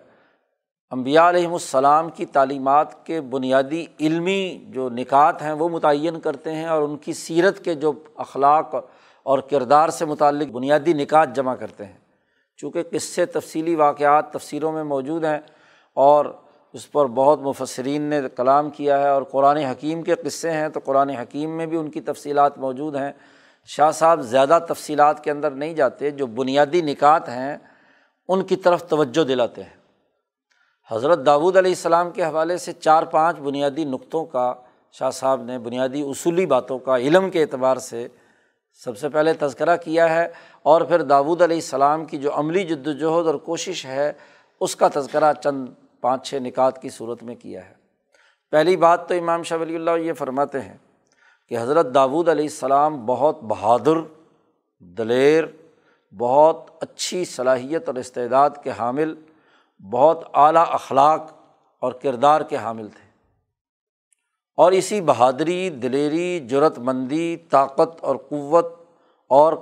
امبیا علیہم السلام کی تعلیمات کے بنیادی علمی جو نکات ہیں وہ متعین کرتے ہیں اور ان کی سیرت کے جو اخلاق اور کردار سے متعلق بنیادی نکات جمع کرتے ہیں۔ چونکہ قصے تفصیلی واقعات تفسیروں میں موجود ہیں اور اس پر بہت مفسرین نے کلام کیا ہے اور قرآن حکیم کے قصے ہیں تو قرآن حکیم میں بھی ان کی تفصیلات موجود ہیں۔ شاہ صاحب زیادہ تفصیلات کے اندر نہیں جاتے، جو بنیادی نکات ہیں، ان کی طرف توجہ دلاتے ہیں۔ حضرت داود علیہ السلام کے حوالے سے چار پانچ بنیادی نقطوں کا شاہ صاحب نے بنیادی اصولی باتوں کا علم کے اعتبار سے سب سے پہلے تذکرہ کیا ہے اور پھر داود علیہ السلام کی جو عملی جد وجہد اور کوشش ہے، اس کا تذکرہ چند پانچ چھ نکات کی صورت میں کیا ہے۔ پہلی بات تو امام شاہ ولی اللہ یہ فرماتے ہیں کہ حضرت داود علیہ السلام بہت بہادر، دلیر، بہت اچھی صلاحیت اور استعداد کے حامل، بہت اعلیٰ اخلاق اور کردار کے حامل تھے۔ اور اسی بہادری، دلیری جرت مندی طاقت اور قوت اور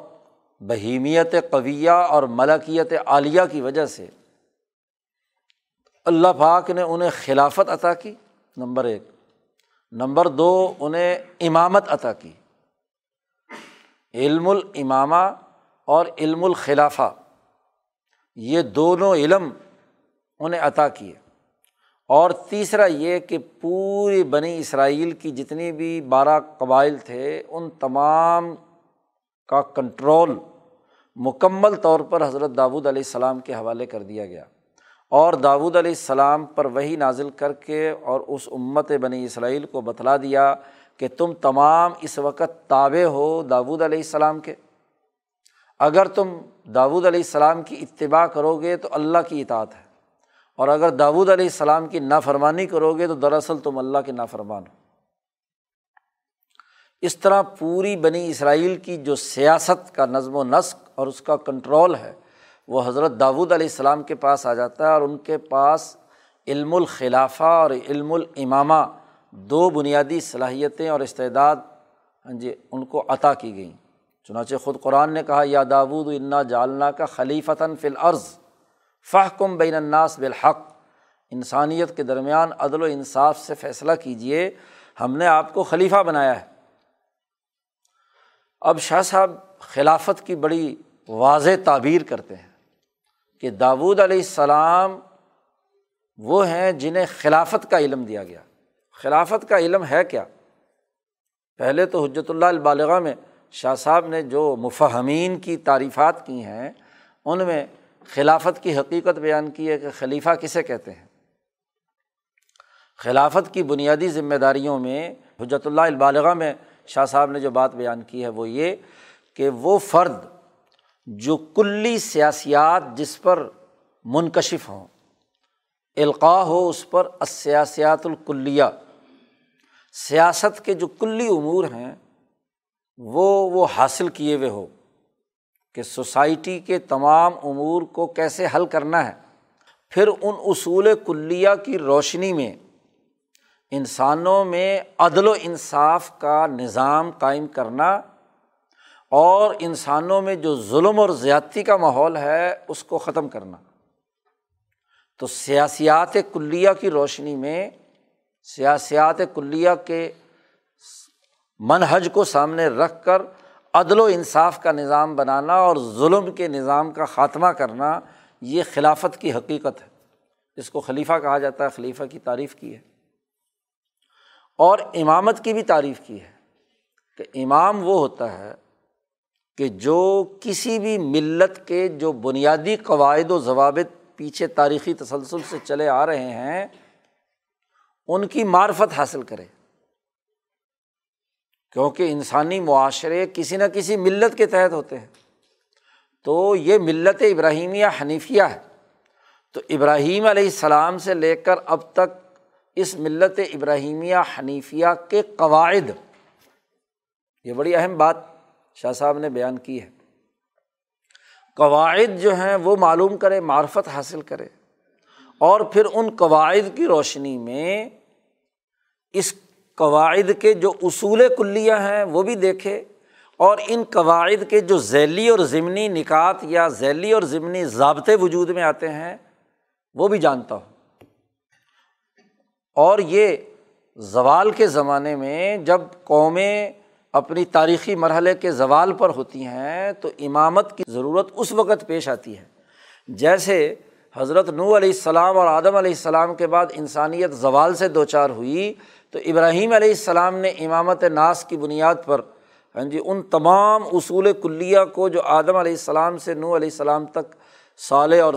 بہیمیت قویہ اور ملکیت عالیہ کی وجہ سے اللہ پاک نے انہیں خلافت عطا کی۔ نمبر ایک۔ نمبر دو، انہیں امامت عطا کی۔ علم الامامہ اور علم الخلافہ، یہ دونوں علم انہیں عطا کیے۔ اور تیسرا یہ کہ پوری بنی اسرائیل کی جتنی بھی بارہ قبائل تھے، ان تمام کا کنٹرول مکمل طور پر حضرت داود علیہ السلام کے حوالے کر دیا گیا۔ اور داود علیہ السلام پر وہی نازل کر کے اور اس امت بنی اسرائیل کو بتلا دیا کہ تم تمام اس وقت تابع ہو داود علیہ السلام کے۔ اگر تم داود علیہ السلام کی اتباع کرو گے تو اللہ کی اطاعت ہے۔ اور اگر داود علیہ السلام کی نافرمانی کرو گے تو دراصل تم اللہ کے نافرمان ہو۔ اس طرح پوری بنی اسرائیل کی جو سیاست کا نظم و نسق اور اس کا کنٹرول ہے وہ حضرت داود علیہ السلام کے پاس آ جاتا ہے اور ان کے پاس علم الخلافہ اور علم الامامہ دو بنیادی صلاحیتیں اور استعداد ہاں جی ان کو عطا کی گئیں۔ چنانچہ خود قرآن نے کہا، یا داود، انا جالنا کا خلیفتاً فی العرض فہ کم بین الناس بالحق۔ انسانیت کے درمیان عدل و انصاف سے فیصلہ کیجیے ہم نے آپ کو خلیفہ بنایا ہے۔ اب شاہ صاحب خلافت کی بڑی واضح تعبیر کرتے ہیں۔ کہ داود علیہ السلام وہ ہیں جنہیں خلافت کا علم دیا گیا۔ خلافت کا علم ہے کیا؟ پہلے تو حجرت اللہ البالغ میں شاہ صاحب نے جو مفہمین کی تعریفات کی ہیں، ان میں خلافت کی حقیقت بیان کی ہے کہ خلیفہ کسے کہتے ہیں۔ خلافت کی بنیادی ذمہ داریوں میں حجرت اللہ البالغ میں شاہ صاحب نے جو بات بیان کی ہے وہ یہ کہ وہ فرد جو کلی سیاسیات جس پر منکشف ہوں۔ القاع ہو اس پر سیاسیات الکلیہ۔ سیاست کے جو کلی امور ہیں، وہ وہ حاصل کیے ہوئے ہو کہ سوسائٹی کے تمام امور کو کیسے حل کرنا ہے۔ پھر ان اصول کلیہ کی روشنی میں انسانوں میں عدل و انصاف کا نظام قائم کرنا اور انسانوں میں جو ظلم اور زیادتی کا ماحول ہے، اس کو ختم کرنا۔ تو سیاسیات کلیہ کی روشنی میں، سیاسیات کلیہ کے منحج کو سامنے رکھ کر عدل و انصاف کا نظام بنانا اور ظلم کے نظام کا خاتمہ کرنا، یہ خلافت کی حقیقت ہے۔ جس کو خلیفہ کہا جاتا ہے، خلیفہ کی تعریف کی ہے۔ اور امامت کی بھی تعریف کی ہے کہ امام وہ ہوتا ہے کہ جو کسی بھی ملت کے جو بنیادی قواعد و ضوابط پیچھے تاریخی تسلسل سے چلے آ رہے ہیں، ان کی معرفت حاصل کرے۔ کیونکہ انسانی معاشرے کسی نہ کسی ملت کے تحت ہوتے ہیں۔ تو یہ ملت ابراہیمیہ حنیفیہ ہے۔ تو ابراہیم علیہ السلام سے لے کر اب تک اس ملت ابراہیمیہ حنیفیہ کے قواعد، یہ بڑی اہم بات شاہ صاحب نے بیان کی ہے۔ قواعد جو ہیں وہ معلوم کرے، معرفت حاصل کرے۔ اور پھر ان قواعد کی روشنی میں اس قواعد کے جو اصول کلیہ ہیں وہ بھی دیکھے۔ اور ان قواعد کے جو ذیلی اور ضمنی نکات یا ذیلی اور ضمنی ضابطے وجود میں آتے ہیں، وہ بھی جانتا ہوں۔ اور یہ زوال کے زمانے میں جب قومیں اپنی تاریخی مرحلے کے زوال پر ہوتی ہیں تو امامت کی ضرورت اس وقت پیش آتی ہے۔ جیسے حضرت نو علیہ السلام اور آدم علیہ السلام کے بعد انسانیت زوال سے دو چار ہوئی، تو ابراہیم علیہ السلام نے امامت ناس کی بنیاد پر ہاں جی ان تمام اصول کلیہ کو جو آدم علیہ السلام سے نو علیہ السلام تک، صالح اور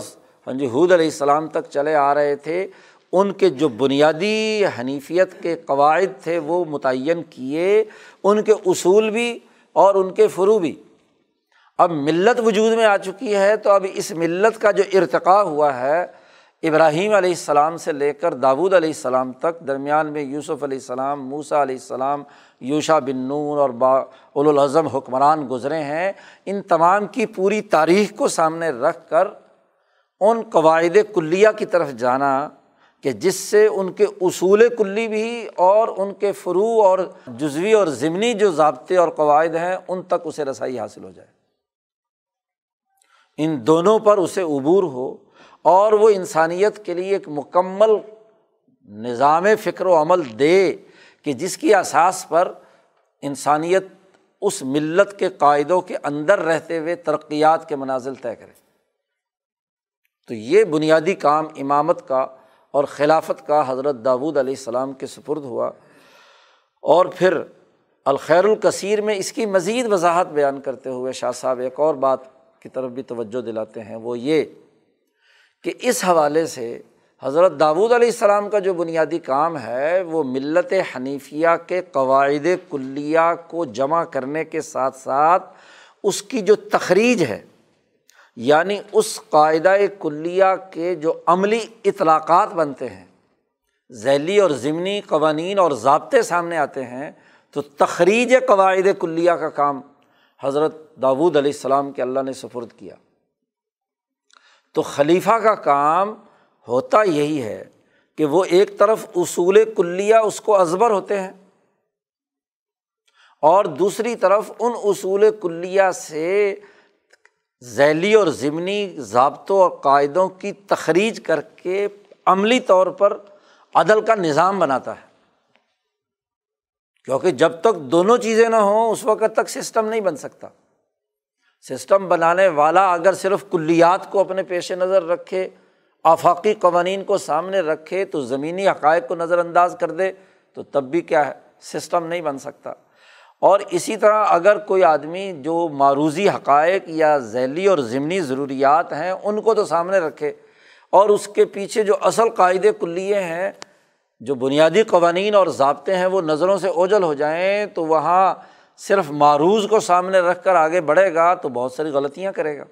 ہاں جی حود علیہ السلام تک چلے آ رہے تھے ان کے جو بنیادی حنیفیت کے قواعد تھے وہ متعین کیے، ان کے اصول بھی اور ان کے فرو بھی۔ اب ملت وجود میں آ چکی ہے تو اب اس ملت کا جو ارتقا ہوا ہے، ابراہیم علیہ السلام سے لے کر داود علیہ السلام تک، درمیان میں یوسف علیہ السلام موسا علیہ السلام یوشا بن نون اور با الاظم حکمران گزرے ہیں، ان تمام کی پوری تاریخ کو سامنے رکھ کر ان قواعد کلیہ کی طرف جانا کہ جس سے ان کے اصول کلی بھی اور ان کے فرو اور جزوی اور ضمنی جو ضابطے اور قواعد ہیں، ان تک اسے رسائی حاصل ہو جائے۔ ان دونوں پر اسے عبور ہو اور وہ انسانیت کے لیے ایک مکمل نظام فکر و عمل دے کہ جس کی اساس پر انسانیت اس ملت کے قاعدوں کے اندر رہتے ہوئے ترقیات کے منازل طے کرے۔ تو یہ بنیادی کام امامت کا اور خلافت کا حضرت داود علیہ السلام کے سپرد ہوا۔ اور پھر الخیر الکثیر میں اس کی مزید وضاحت بیان کرتے ہوئے شاہ صاحب ایک اور بات کی طرف بھی توجہ دلاتے ہیں، وہ یہ کہ اس حوالے سے حضرت داود علیہ السلام کا جو بنیادی کام ہے، وہ ملت حنیفیہ کے قواعد کلیہ کو جمع کرنے کے ساتھ ساتھ اس کی جو تخریج ہے یعنی اس قاعدۂ کلیہ کے جو عملی اطلاقات بنتے ہیں، ذیلی اور ضمنی قوانین اور ضابطے سامنے آتے ہیں، تو تخریج قواعد کلیہ کا کام حضرت داود علیہ السلام کے اللہ نے سفرد کیا۔ تو خلیفہ کا کام ہوتا یہی ہے کہ وہ ایک طرف اصول کلیہ اس کو ازبر ہوتے ہیں اور دوسری طرف ان اصول کلیہ سے ذیلی اور ضمنی ضابطوں اور قاعدوں کی تخریج کر کے عملی طور پر عدل کا نظام بناتا ہے۔ کیونکہ جب تک دونوں چیزیں نہ ہوں، اس وقت تک سسٹم نہیں بن سکتا۔ سسٹم بنانے والا اگر صرف کلیات کو اپنے پیش نظر رکھے، آفاقی قوانین کو سامنے رکھے، تو زمینی حقائق کو نظر انداز کر دے، تو تب بھی کیا ہے؟ سسٹم نہیں بن سکتا۔ اور اسی طرح اگر کوئی آدمی جو معروضی حقائق یا ذیلی اور ضمنی ضروریات ہیں، ان کو تو سامنے رکھے۔ اور اس کے پیچھے جو اصل قاعدے کلیے ہیں، جو بنیادی قوانین اور ضابطے ہیں، وہ نظروں سے اوجل ہو جائیں تو وہاں صرف معروض کو سامنے رکھ کر آگے بڑھے گا تو بہت ساری غلطیاں کرے گا۔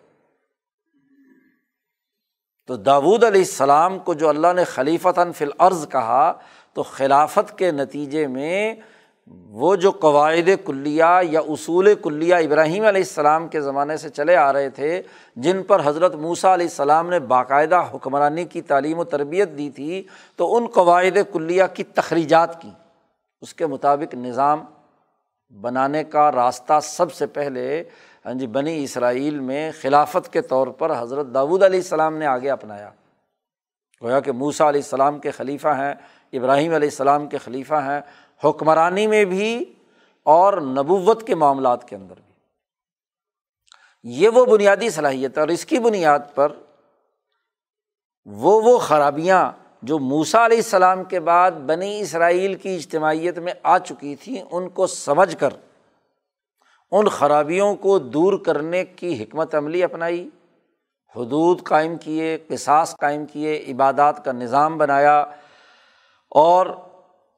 تو داود علیہ السلام کو جو اللہ نے خلیفتاً فی العرض کہا، تو خلافت کے نتیجے میں وہ جو قواعد کلیہ یا اصول کلیہ ابراہیم علیہ السلام کے زمانے سے چلے آ رہے تھے، جن پر حضرت موسیٰ علیہ السلام نے باقاعدہ حکمرانی کی تعلیم و تربیت دی تھی، تو ان قواعد کلیہ کی تخریجات کی، اس کے مطابق نظام بنانے کا راستہ سب سے پہلے ہاں جی بنی اسرائیل میں خلافت کے طور پر حضرت داود علیہ السلام نے آگے اپنایا۔ گویا کہ موسا علیہ السلام کے خلیفہ ہیں، ابراہیم علیہ السلام کے خلیفہ ہیں حکمرانی میں بھی اور نبوت کے معاملات کے اندر بھی۔ یہ وہ بنیادی صلاحیت ہے اور اس کی بنیاد پر وہ وہ خرابیاں جو موسا علیہ السلام کے بعد بنی اسرائیل کی اجتماعیت میں آ چکی تھیں، ان کو سمجھ کر، ان خرابیوں کو دور کرنے کی حکمت عملی اپنائی، حدود قائم کیے، قصاص قائم کیے، عبادات کا نظام بنایا اور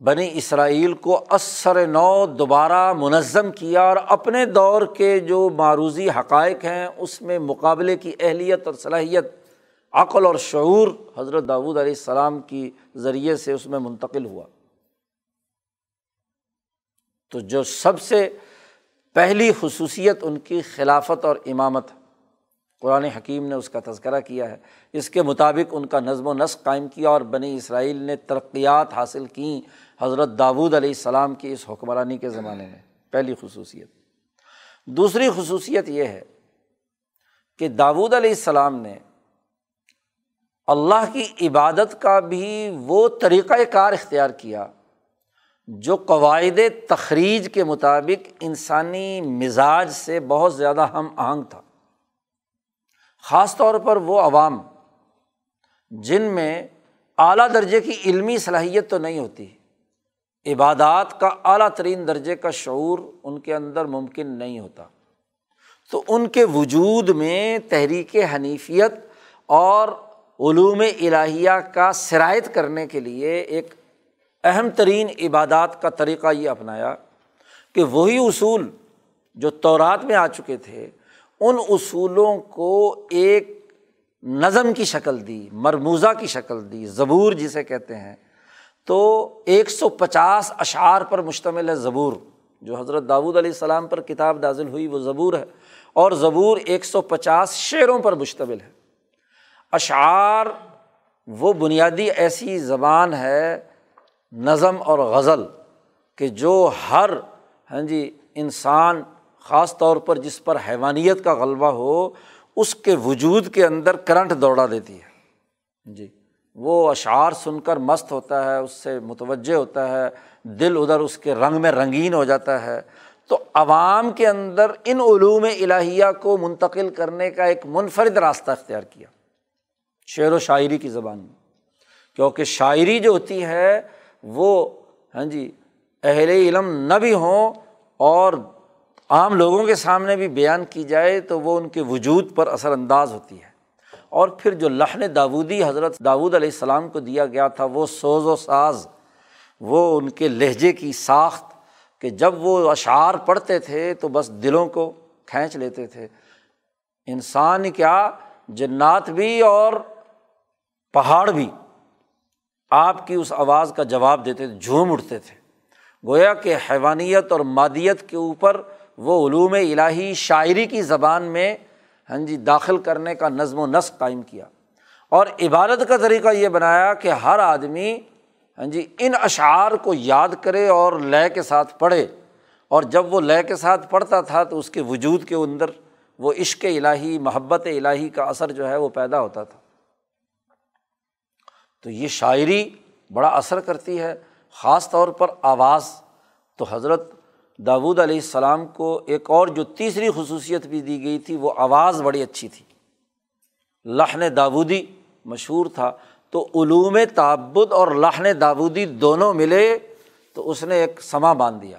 بنی اسرائیل کو اثر نو دوبارہ منظم کیا اور اپنے دور کے جو معروضی حقائق ہیں، اس میں مقابلے کی اہلیت اور صلاحیت، عقل اور شعور حضرت داود علیہ السلام کی ذریعے سے اس میں منتقل ہوا۔ تو جو سب سے پہلی خصوصیت ان کی خلافت اور امامت ہے۔ قرآن حکیم نے اس کا تذکرہ کیا ہے۔ اس کے مطابق ان کا نظم و نسق قائم کیا اور بنی اسرائیل نے ترقیات حاصل کیں حضرت داود علیہ السلام کی اس حکمرانی کے زمانے میں، پہلی خصوصیت۔ دوسری خصوصیت یہ ہے کہ داود علیہ السلام نے اللہ کی عبادت کا بھی وہ طریقۂ کار اختیار کیا جو قواعد تخریج کے مطابق انسانی مزاج سے بہت زیادہ ہم آہنگ تھا۔ خاص طور پر وہ عوام جن میں اعلیٰ درجے کی علمی صلاحیت تو نہیں ہوتی، عبادات کا اعلیٰ ترین درجے کا شعور ان کے اندر ممکن نہیں ہوتا۔ تو ان کے وجود میں تحریک حنیفیت اور علوم الہیہ کا شرائط کرنے کے لیے ایک اہم ترین عبادات کا طریقہ یہ اپنایا کہ وہی اصول جو تورات میں آ چکے تھے ان اصولوں کو ایک نظم کی شکل دی، مرموزہ کی شکل دی، زبور جسے کہتے ہیں۔ تو ایک سو پچاس اشعار پر مشتمل ہے زبور۔ جو حضرت داود علیہ السلام پر کتاب دازل ہوئی، وہ زبور ہے۔ اور زبور ایک سو پچاس شعروں پر مشتمل ہے۔ اشعار وہ بنیادی ایسی زبان ہے، نظم اور غزل، کہ جو ہر ہاں جی انسان خاص طور پر جس پر حیوانیت کا غلبہ ہو، اس کے وجود کے اندر کرنٹ دوڑا دیتی ہے۔ جی وہ اشعار سن کر مست ہوتا ہے، اس سے متوجہ ہوتا ہے، دل ادھر اس کے رنگ میں رنگین ہو جاتا ہے۔ تو عوام کے اندر ان علوم الہیہ کو منتقل کرنے کا ایک منفرد راستہ اختیار کیا۔ شعر و شاعری کی زبان میں۔ کیونکہ شاعری جو ہوتی ہے، وہ ہاں جی اہل علم نہ بھی ہوں اور عام لوگوں کے سامنے بھی بیان کی جائے تو وہ ان کے وجود پر اثر انداز ہوتی ہے۔ اور پھر جو لحن داودی حضرت داود علیہ السلام کو دیا گیا تھا، وہ سوز و ساز، وہ ان کے لہجے کی ساخت کہ جب وہ اشعار پڑھتے تھے تو بس دلوں کو کھینچ لیتے تھے۔ انسان کیا؟ جنات بھی اور پہاڑ بھی۔ آپ کی اس آواز کا جواب دیتے تھے، جھوم اٹھتے تھے۔ گویا کہ حیوانیت اور مادیت کے اوپر وہ علوم الہی شاعری کی زبان میں ہاں جی داخل کرنے کا نظم و نسق قائم کیا۔ اور عبادت کا طریقہ یہ بنایا کہ ہر آدمی ہاں جی ان اشعار کو یاد کرے اور لے کے ساتھ پڑھے۔ اور جب وہ لے کے ساتھ پڑھتا تھا تو اس کے وجود کے اندر وہ عشق الہی، محبت الہی کا اثر جو ہے وہ پیدا ہوتا تھا۔ تو یہ شاعری بڑا اثر کرتی ہے، خاص طور پر آواز۔ تو حضرت داود علیہ السلام کو ایک اور جو تیسری خصوصیت بھی دی گئی تھی، وہ آواز بڑی اچھی تھی۔ لہن داودی مشہور تھا۔ تو علوم تعبد اور لہن داودی دونوں ملے تو اس نے ایک سما باندھ دیا۔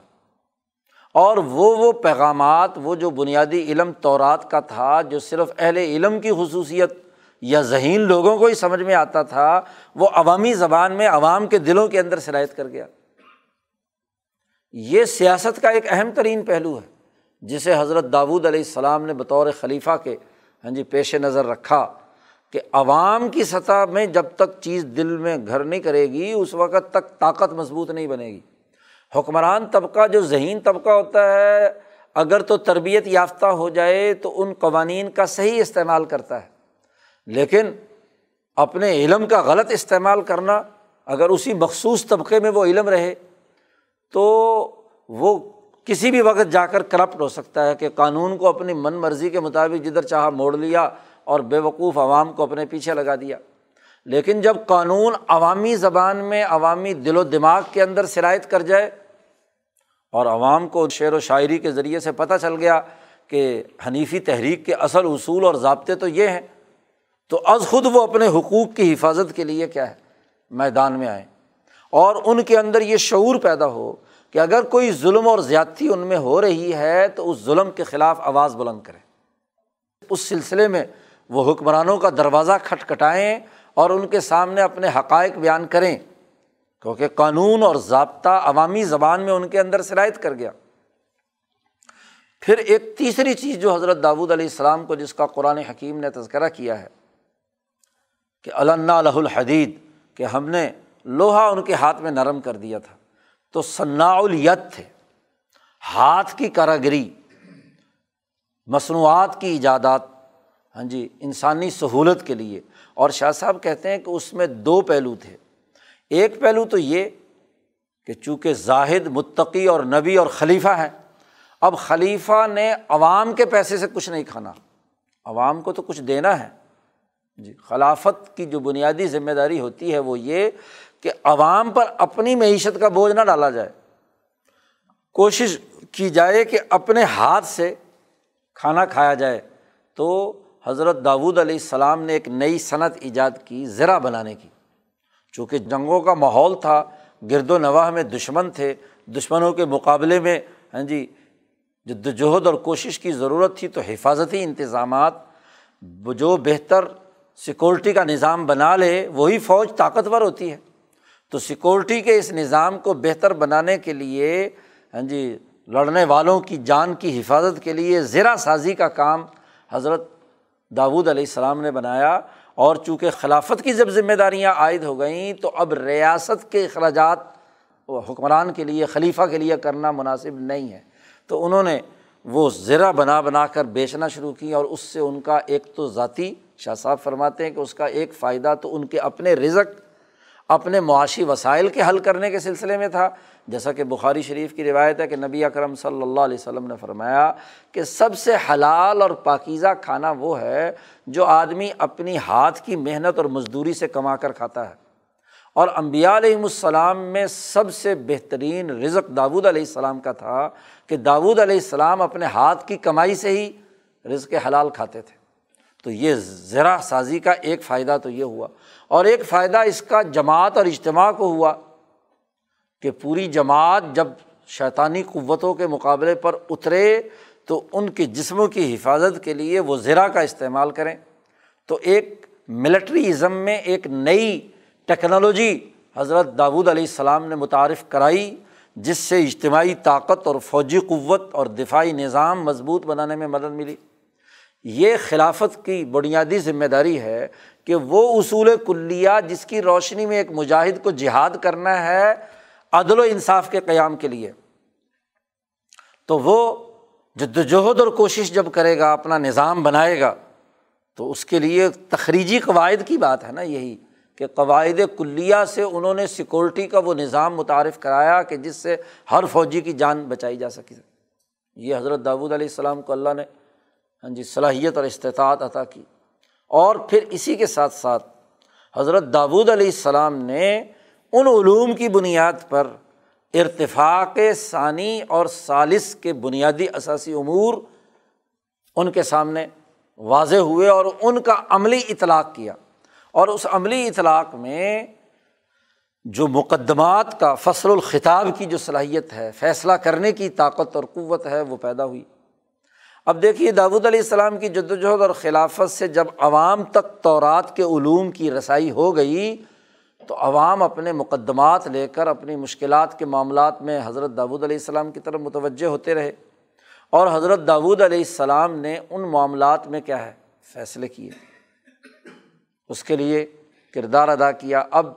اور وہ وہ پیغامات، وہ جو بنیادی علم طورات کا تھا، جو صرف اہل علم کی خصوصیت یا ذہین لوگوں کو ہی سمجھ میں آتا تھا، وہ عوامی زبان میں عوام کے دلوں کے اندر شرائط کر گیا۔ یہ سیاست کا ایک اہم ترین پہلو ہے، جسے حضرت داود علیہ السلام نے بطور خلیفہ کے ہاں جی پیش نظر رکھا کہ عوام کی سطح میں جب تک چیز دل میں گھر نہیں کرے گی، اس وقت تک طاقت مضبوط نہیں بنے گی۔ حکمران طبقہ، جو ذہین طبقہ ہوتا ہے، اگر تو تربیت یافتہ ہو جائے تو ان قوانین کا صحیح استعمال کرتا ہے۔ لیکن اپنے علم کا غلط استعمال کرنا، اگر اسی مخصوص طبقے میں وہ علم رہے تو وہ کسی بھی وقت جا کر کرپٹ ہو سکتا ہے کہ قانون کو اپنی من مرضی کے مطابق جدھر چاہا موڑ لیا اور بے وقوف عوام کو اپنے پیچھے لگا دیا۔ لیکن جب قانون عوامی زبان میں عوامی دل و دماغ کے اندر شرائط کر جائے اور عوام کو شعر و شاعری کے ذریعے سے پتہ چل گیا کہ حنیفی تحریک کے اصل اصول اور ضابطے تو یہ ہیں، تو از خود وہ اپنے حقوق کی حفاظت کے لیے کیا ہے؟ میدان میں آئیں۔ اور ان کے اندر یہ شعور پیدا ہو کہ اگر کوئی ظلم اور زیادتی ان میں ہو رہی ہے تو اس ظلم کے خلاف آواز بلند کریں۔ اس سلسلے میں وہ حکمرانوں کا دروازہ کھٹکھٹائیں اور ان کے سامنے اپنے حقائق بیان کریں، کیونکہ قانون اور ضابطہ عوامی زبان میں ان کے اندر شرائط کر گیا۔ پھر ایک تیسری چیز جو حضرت داود علیہ السلام کو جس کا قرآن حکیم نے تذکرہ کیا ہے کہ علّہ الحدید، کہ ہم نے لوہا ان کے ہاتھ میں نرم کر دیا تھا۔ تو ثناء الیت تھے۔ ہاتھ کی کاراگری مصنوعات کی ایجادات ہاں جی انسانی سہولت کے لیے۔ اور شاہ صاحب کہتے ہیں کہ اس میں دو پہلو تھے۔ ایک پہلو تو یہ کہ چونکہ زاہد، متقی اور نبی اور خلیفہ ہے اب خلیفہ نے عوام کے پیسے سے کچھ نہیں کھانا۔ عوام کو تو کچھ دینا ہے۔ جی خلافت کی جو بنیادی ذمہ داری ہوتی ہے وہ یہ کہ عوام پر اپنی معیشت کا بوجھ نہ ڈالا جائے۔ کوشش کی جائے کہ اپنے ہاتھ سے کھانا کھایا جائے۔ تو حضرت داود علیہ السلام نے ایک نئی صنعت ایجاد کی زرا بنانے کی۔ چونکہ جنگوں کا ماحول تھا، گرد و نواح میں دشمن تھے، دشمنوں کے مقابلے میں ہاں جی جد وجہد اور کوشش کی ضرورت تھی تو حفاظتی انتظامات، جو بہتر سیکورٹی کا نظام بنا لے، وہی فوج طاقتور ہوتی ہے۔ تو سیکورٹی کے اس نظام کو بہتر بنانے کے لیے ہاں جی لڑنے والوں کی جان کی حفاظت کے لیے زیرہ سازی کا کام حضرت داود علیہ السلام نے بنایا۔ اور چونکہ خلافت کی جب ذمہ داریاں عائد ہو گئیں، تو اب ریاست کے اخراجات حکمران کے لیے، خلیفہ کے لیے کرنا مناسب نہیں ہے۔ تو انہوں نے وہ زرہ بنا بنا کر بیچنا شروع کی اور اس سے ان کا ایک تو ذاتی شاہ صاحب فرماتے ہیں کہ اس کا ایک فائدہ تو ان کے اپنے رزق اپنے معاشی وسائل کے حل کرنے کے سلسلے میں تھا۔ جیسا کہ بخاری شریف کی روایت ہے کہ نبی اکرم صلی اللہ علیہ وسلم نے فرمایا کہ سب سے حلال اور پاکیزہ کھانا وہ ہے جو آدمی اپنی ہاتھ کی محنت اور مزدوری سے کما کر کھاتا ہے۔ اور امبیا علیہم السلام میں سب سے بہترین رزق داود علیہ السلام کا تھا کہ داود علیہ السلام اپنے ہاتھ کی کمائی سے ہی رزق حلال کھاتے تھے۔ تو یہ ذرا سازی کا ایک فائدہ تو یہ ہوا۔ اور ایک فائدہ اس کا جماعت اور اجتماع کو ہوا کہ پوری جماعت جب شیطانی قوتوں کے مقابلے پر اترے تو ان کے جسموں کی حفاظت کے لیے وہ زرا کا استعمال کریں۔ تو ایک ملٹری ازم میں ایک نئی ٹیکنالوجی حضرت داود علیہ السلام نے متعارف کرائی، جس سے اجتماعی طاقت اور فوجی قوت اور دفاعی نظام مضبوط بنانے میں مدد ملی۔ یہ خلافت کی بنیادی ذمہ داری ہے کہ وہ اصول کلیات جس کی روشنی میں ایک مجاہد کو جہاد کرنا ہے، عدل و انصاف کے قیام کے لیے۔ تو وہ جد وجہد اور کوشش جب کرے گا، اپنا نظام بنائے گا، تو اس کے لیے تخریجی قواعد کی بات ہے نا یہی کہ قواعد کلیہ سے انہوں نے سیکورٹی کا وہ نظام متعارف کرایا کہ جس سے ہر فوجی کی جان بچائی جا سکے یہ حضرت داود علیہ السلام کو اللہ نے ہاں جی صلاحیت اور استطاعت عطا کی۔ اور پھر اسی کے ساتھ ساتھ حضرت داود علیہ السلام نے ان علوم کی بنیاد پر ارتفاق ثانی اور ثالث کے بنیادی اثاثی امور ان کے سامنے واضح ہوئے اور ان کا عملی اطلاق کیا۔ اور اس عملی اطلاق میں جو مقدمات کا فصل الخطاب کی جو صلاحیت ہے، فیصلہ کرنے کی طاقت اور قوت ہے، وہ پیدا ہوئی۔ اب دیکھیے داود علیہ السلام کی جد وجہد اور خلافت سے جب عوام تک تورات کے علوم کی رسائی ہو گئی، تو عوام اپنے مقدمات لے کر اپنی مشکلات کے معاملات میں حضرت داود علیہ السلام کی طرف متوجہ ہوتے رہے۔ اور حضرت داود علیہ السلام نے ان معاملات میں کیا ہے؟ فیصلے کیے۔ اس کے لیے کردار ادا کیا۔ اب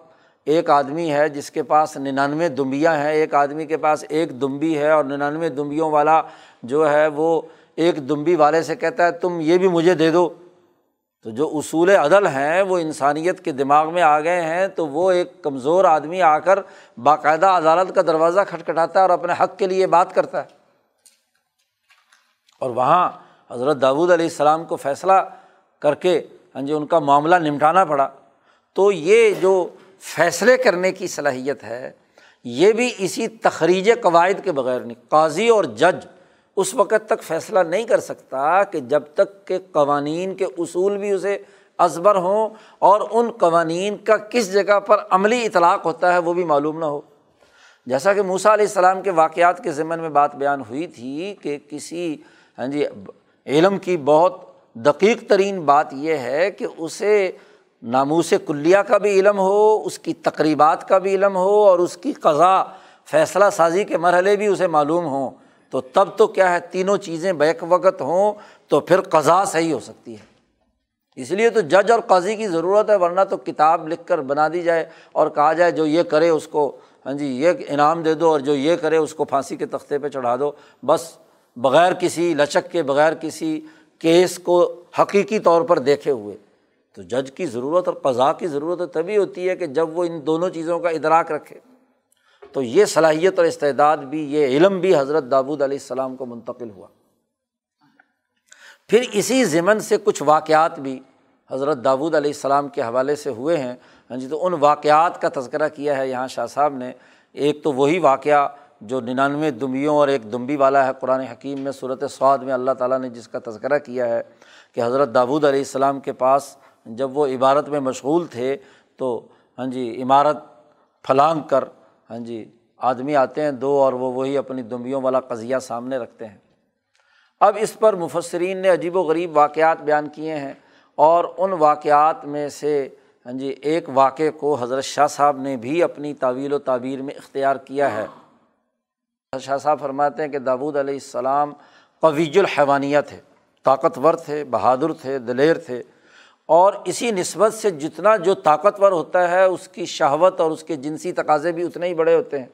ایک آدمی ہے جس کے پاس ننانوے دمبیاں ہیں، ایک آدمی کے پاس ایک دمبی ہے اور ننانوے دمبیوں والا جو ہے وہ ایک دمبی والے سے کہتا ہے، تم یہ بھی مجھے دے دو۔ تو جو اصول عدل ہیں، وہ انسانیت کے دماغ میں آ گئے ہیں، تو وہ ایک کمزور آدمی آ کر باقاعدہ عدالت کا دروازہ کھٹکھٹاتا ہے اور اپنے حق کے لیے بات کرتا ہے۔ اور وہاں حضرت داود علیہ السلام کو فیصلہ کر کے ہاں جی ان کا معاملہ نمٹانا پڑا۔ تو یہ جو فیصلے کرنے کی صلاحیت ہے، یہ بھی اسی تخریج قواعد کے بغیر نہیں قاضی اور جج اس وقت تک فیصلہ نہیں کر سکتا کہ جب تک کہ قوانین کے اصول بھی اسے ازبر ہوں اور ان قوانین کا کس جگہ پر عملی اطلاق ہوتا ہے وہ بھی معلوم نہ ہو۔ جیسا کہ موسا علیہ السلام کے واقعات کے ذمن میں بات بیان ہوئی تھی کہ کسی ہاں جی علم کی بہت دقیق ترین بات یہ ہے کہ اسے ناموس کلیہ کا بھی علم ہو، اس کی تقریبات کا بھی علم ہو اور اس کی قضا، فیصلہ سازی کے مرحلے بھی اسے معلوم ہوں۔ تو تب تو کیا ہے تینوں چیزیں بیک وقت ہوں تو پھر قضا صحیح ہو سکتی ہے۔ اس لیے تو جج اور قاضی کی ضرورت ہے، ورنہ تو کتاب لکھ کر بنا دی جائے اور کہا جائے جو یہ کرے اس کو ہاں جی یہ انعام دے دو اور جو یہ کرے اس کو pھانسی کے تختے پہ چڑھا دو۔ بس بغیر کسی لچک کے، بغیر کسی کیس کو حقیقی طور پر دیکھے ہوئے۔ تو جج کی ضرورت اور قضا کی ضرورت تبھی ہوتی ہے کہ جب وہ ان دونوں چیزوں کا ادراک رکھے۔ تو یہ صلاحیت اور استعداد بھی، یہ علم بھی حضرت دابود علیہ السلام کو منتقل ہوا۔ پھر اسی ضمن سے کچھ واقعات بھی حضرت داود علیہ السلام کے حوالے سے ہوئے ہیں۔ ہاں جی تو ان واقعات کا تذکرہ کیا ہے یہاں شاہ صاحب نے۔ ایک تو وہی واقعہ جو ننانوے دمبیوں اور ایک دمبی والا ہے قرآن حکیم میں صورت سعود میں اللہ تعالیٰ نے جس کا تذکرہ کیا ہے کہ حضرت داود علیہ السلام کے پاس جب وہ عبارت میں مشغول تھے تو ہاں جی عمارت پھلانگ کر ہاں جی آدمی آتے ہیں دو اور وہ وہی اپنی دمبیوں والا قضیہ سامنے رکھتے ہیں۔ اب اس پر مفسرین نے عجیب و غریب واقعات بیان کیے ہیں اور ان واقعات میں سے ہاں جی ایک واقعے کو حضرت شاہ صاحب نے بھی اپنی تعویل و تعبیر میں اختیار کیا ہے۔ شاہ صاحب فرماتے ہیں کہ داود علیہ السلام قویج الحوانیہ تھے طاقتور تھے، بہادر تھے، دلیر تھے۔ اور اسی نسبت سے جتنا جو طاقتور ہوتا ہے، اس کی شہوت اور اس کے جنسی تقاضے بھی اتنے ہی بڑے ہوتے ہیں۔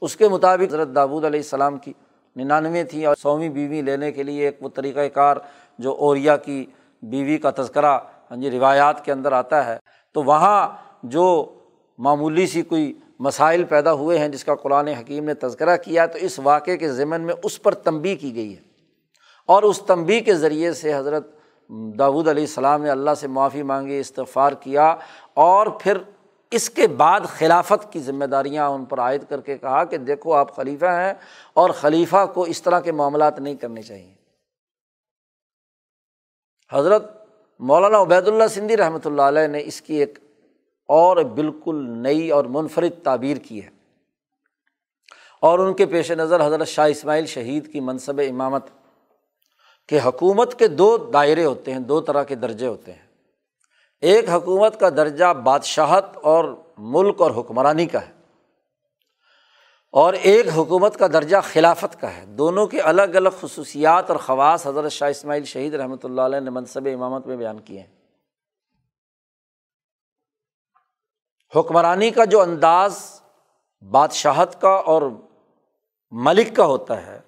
اس کے مطابق حضرت داود علیہ السلام کی ننانوے تھیں اور سویں بیوی لینے کے لیے ایک وہ طریقۂ کار جو اوریا کی بیوی کا تذکرہ ہاں جی روایات کے اندر آتا ہے۔ تو وہاں جو معمولی سی کوئی مسائل پیدا ہوئے ہیں، جس کا قرآن حکیم نے تذکرہ کیا، تو اس واقعے کے ضمن میں اس پر تنبی کی گئی ہے۔ اور اس تنبی کے ذریعے سے حضرت داود علیہ السلام نے اللہ سے معافی مانگی استفار کیا اور پھر اس کے بعد خلافت کی ذمہ داریاں ان پر عائد کر کے کہا کہ دیکھو آپ خلیفہ ہیں اور خلیفہ کو اس طرح کے معاملات نہیں کرنے چاہیے۔ حضرت مولانا عبید اللہ سندھی رحمۃ اللہ علیہ نے اس کی ایک اور بالکل نئی اور منفرد تعبیر کی ہے اور ان کے پیش نظر حضرت شاہ اسماعیل شہید کی منصب امامت کہ حکومت کے دو دائرے ہوتے ہیں، دو طرح کے درجے ہوتے ہیں۔ ایک حکومت کا درجہ بادشاہت اور ملک اور حکمرانی کا ہے، اور ایک حکومت کا درجہ خلافت کا ہے۔ دونوں کے الگ الگ خصوصیات اور خواص حضرت شاہ اسماعیل شہید رحمۃ اللہ علیہ نے منصب امامت میں بیان کیے ہیں۔ حکمرانی کا جو انداز بادشاہت کا اور ملک کا ہوتا ہے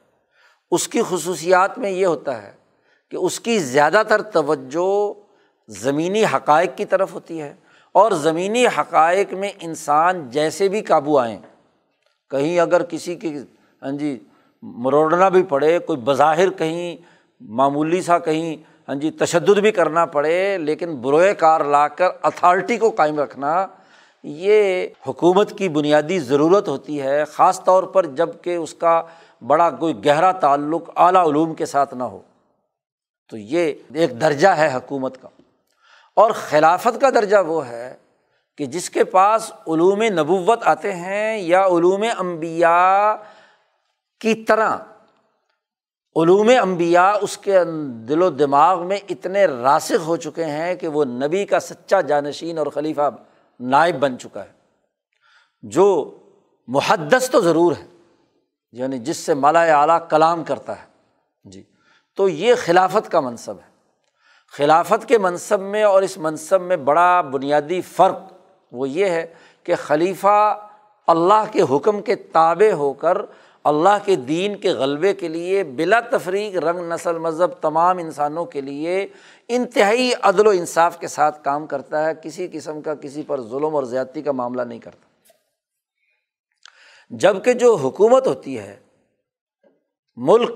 اس کی خصوصیات میں یہ ہوتا ہے کہ اس کی زیادہ تر توجہ زمینی حقائق کی طرف ہوتی ہے اور زمینی حقائق میں انسان جیسے بھی قابو آئیں، کہیں اگر کسی کی ہاں جی مروڑنا بھی پڑے، کوئی بظاہر کہیں معمولی سا کہیں ہاں جی تشدد بھی کرنا پڑے، لیکن بروئے کار لا کر اتھارٹی کو قائم رکھنا، یہ حکومت کی بنیادی ضرورت ہوتی ہے، خاص طور پر جبکہ اس کا بڑا کوئی گہرا تعلق اعلیٰ علوم کے ساتھ نہ ہو۔ تو یہ ایک درجہ ہے حکومت کا۔ اور خلافت کا درجہ وہ ہے کہ جس کے پاس علوم نبوت آتے ہیں یا علوم امبیا کی طرح۔ علوم امبیا اس کے دل و دماغ میں اتنے راسخ ہو چکے ہیں کہ وہ نبی کا سچا جانشین اور خلیفہ نائب بن چکا ہے۔ جو محدث تو ضرور ہے۔ یعنی جس سے مالا اعلیٰ کلام کرتا ہے۔ جی۔ تو یہ خلافت کا منصب ہے۔ خلافت کے منصب میں اور اس منصب میں بڑا بنیادی فرق وہ یہ ہے کہ خلیفہ اللہ کے حکم کے تابع ہو کر اللہ کے دین کے غلبے کے لیے بلا تفریق رنگ، نسل، مذہب تمام انسانوں کے لیے انتہائی عدل و انصاف کے ساتھ کام کرتا ہے۔ کسی قسم کا کسی پر ظلم اور زیادتی کا معاملہ نہیں کرتا۔ جبکہ جو حکومت ہوتی ہے، ملک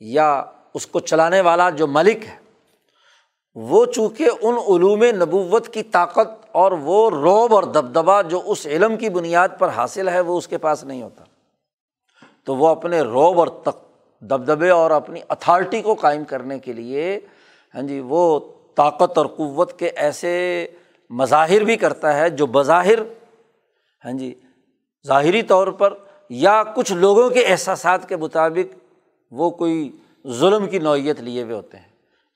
یا اس کو چلانے والا جو ملک ہے، وہ چونکہ ان علوم نبوت کی طاقت اور وہ روب اور دبدبا جو اس علم کی بنیاد پر حاصل ہے، وہ اس کے پاس نہیں ہوتا۔ تو وہ اپنے روب اور تک دبدبے اور اپنی اتھارٹی کو قائم کرنے کے لیے ہاں جی وہ طاقت اور قوت کے ایسے مظاہر بھی کرتا ہے جو بظاہر ہاں جی ظاہری طور پر یا کچھ لوگوں کے احساسات کے مطابق وہ کوئی ظلم کی نوعیت لیے ہوئے ہوتے ہیں۔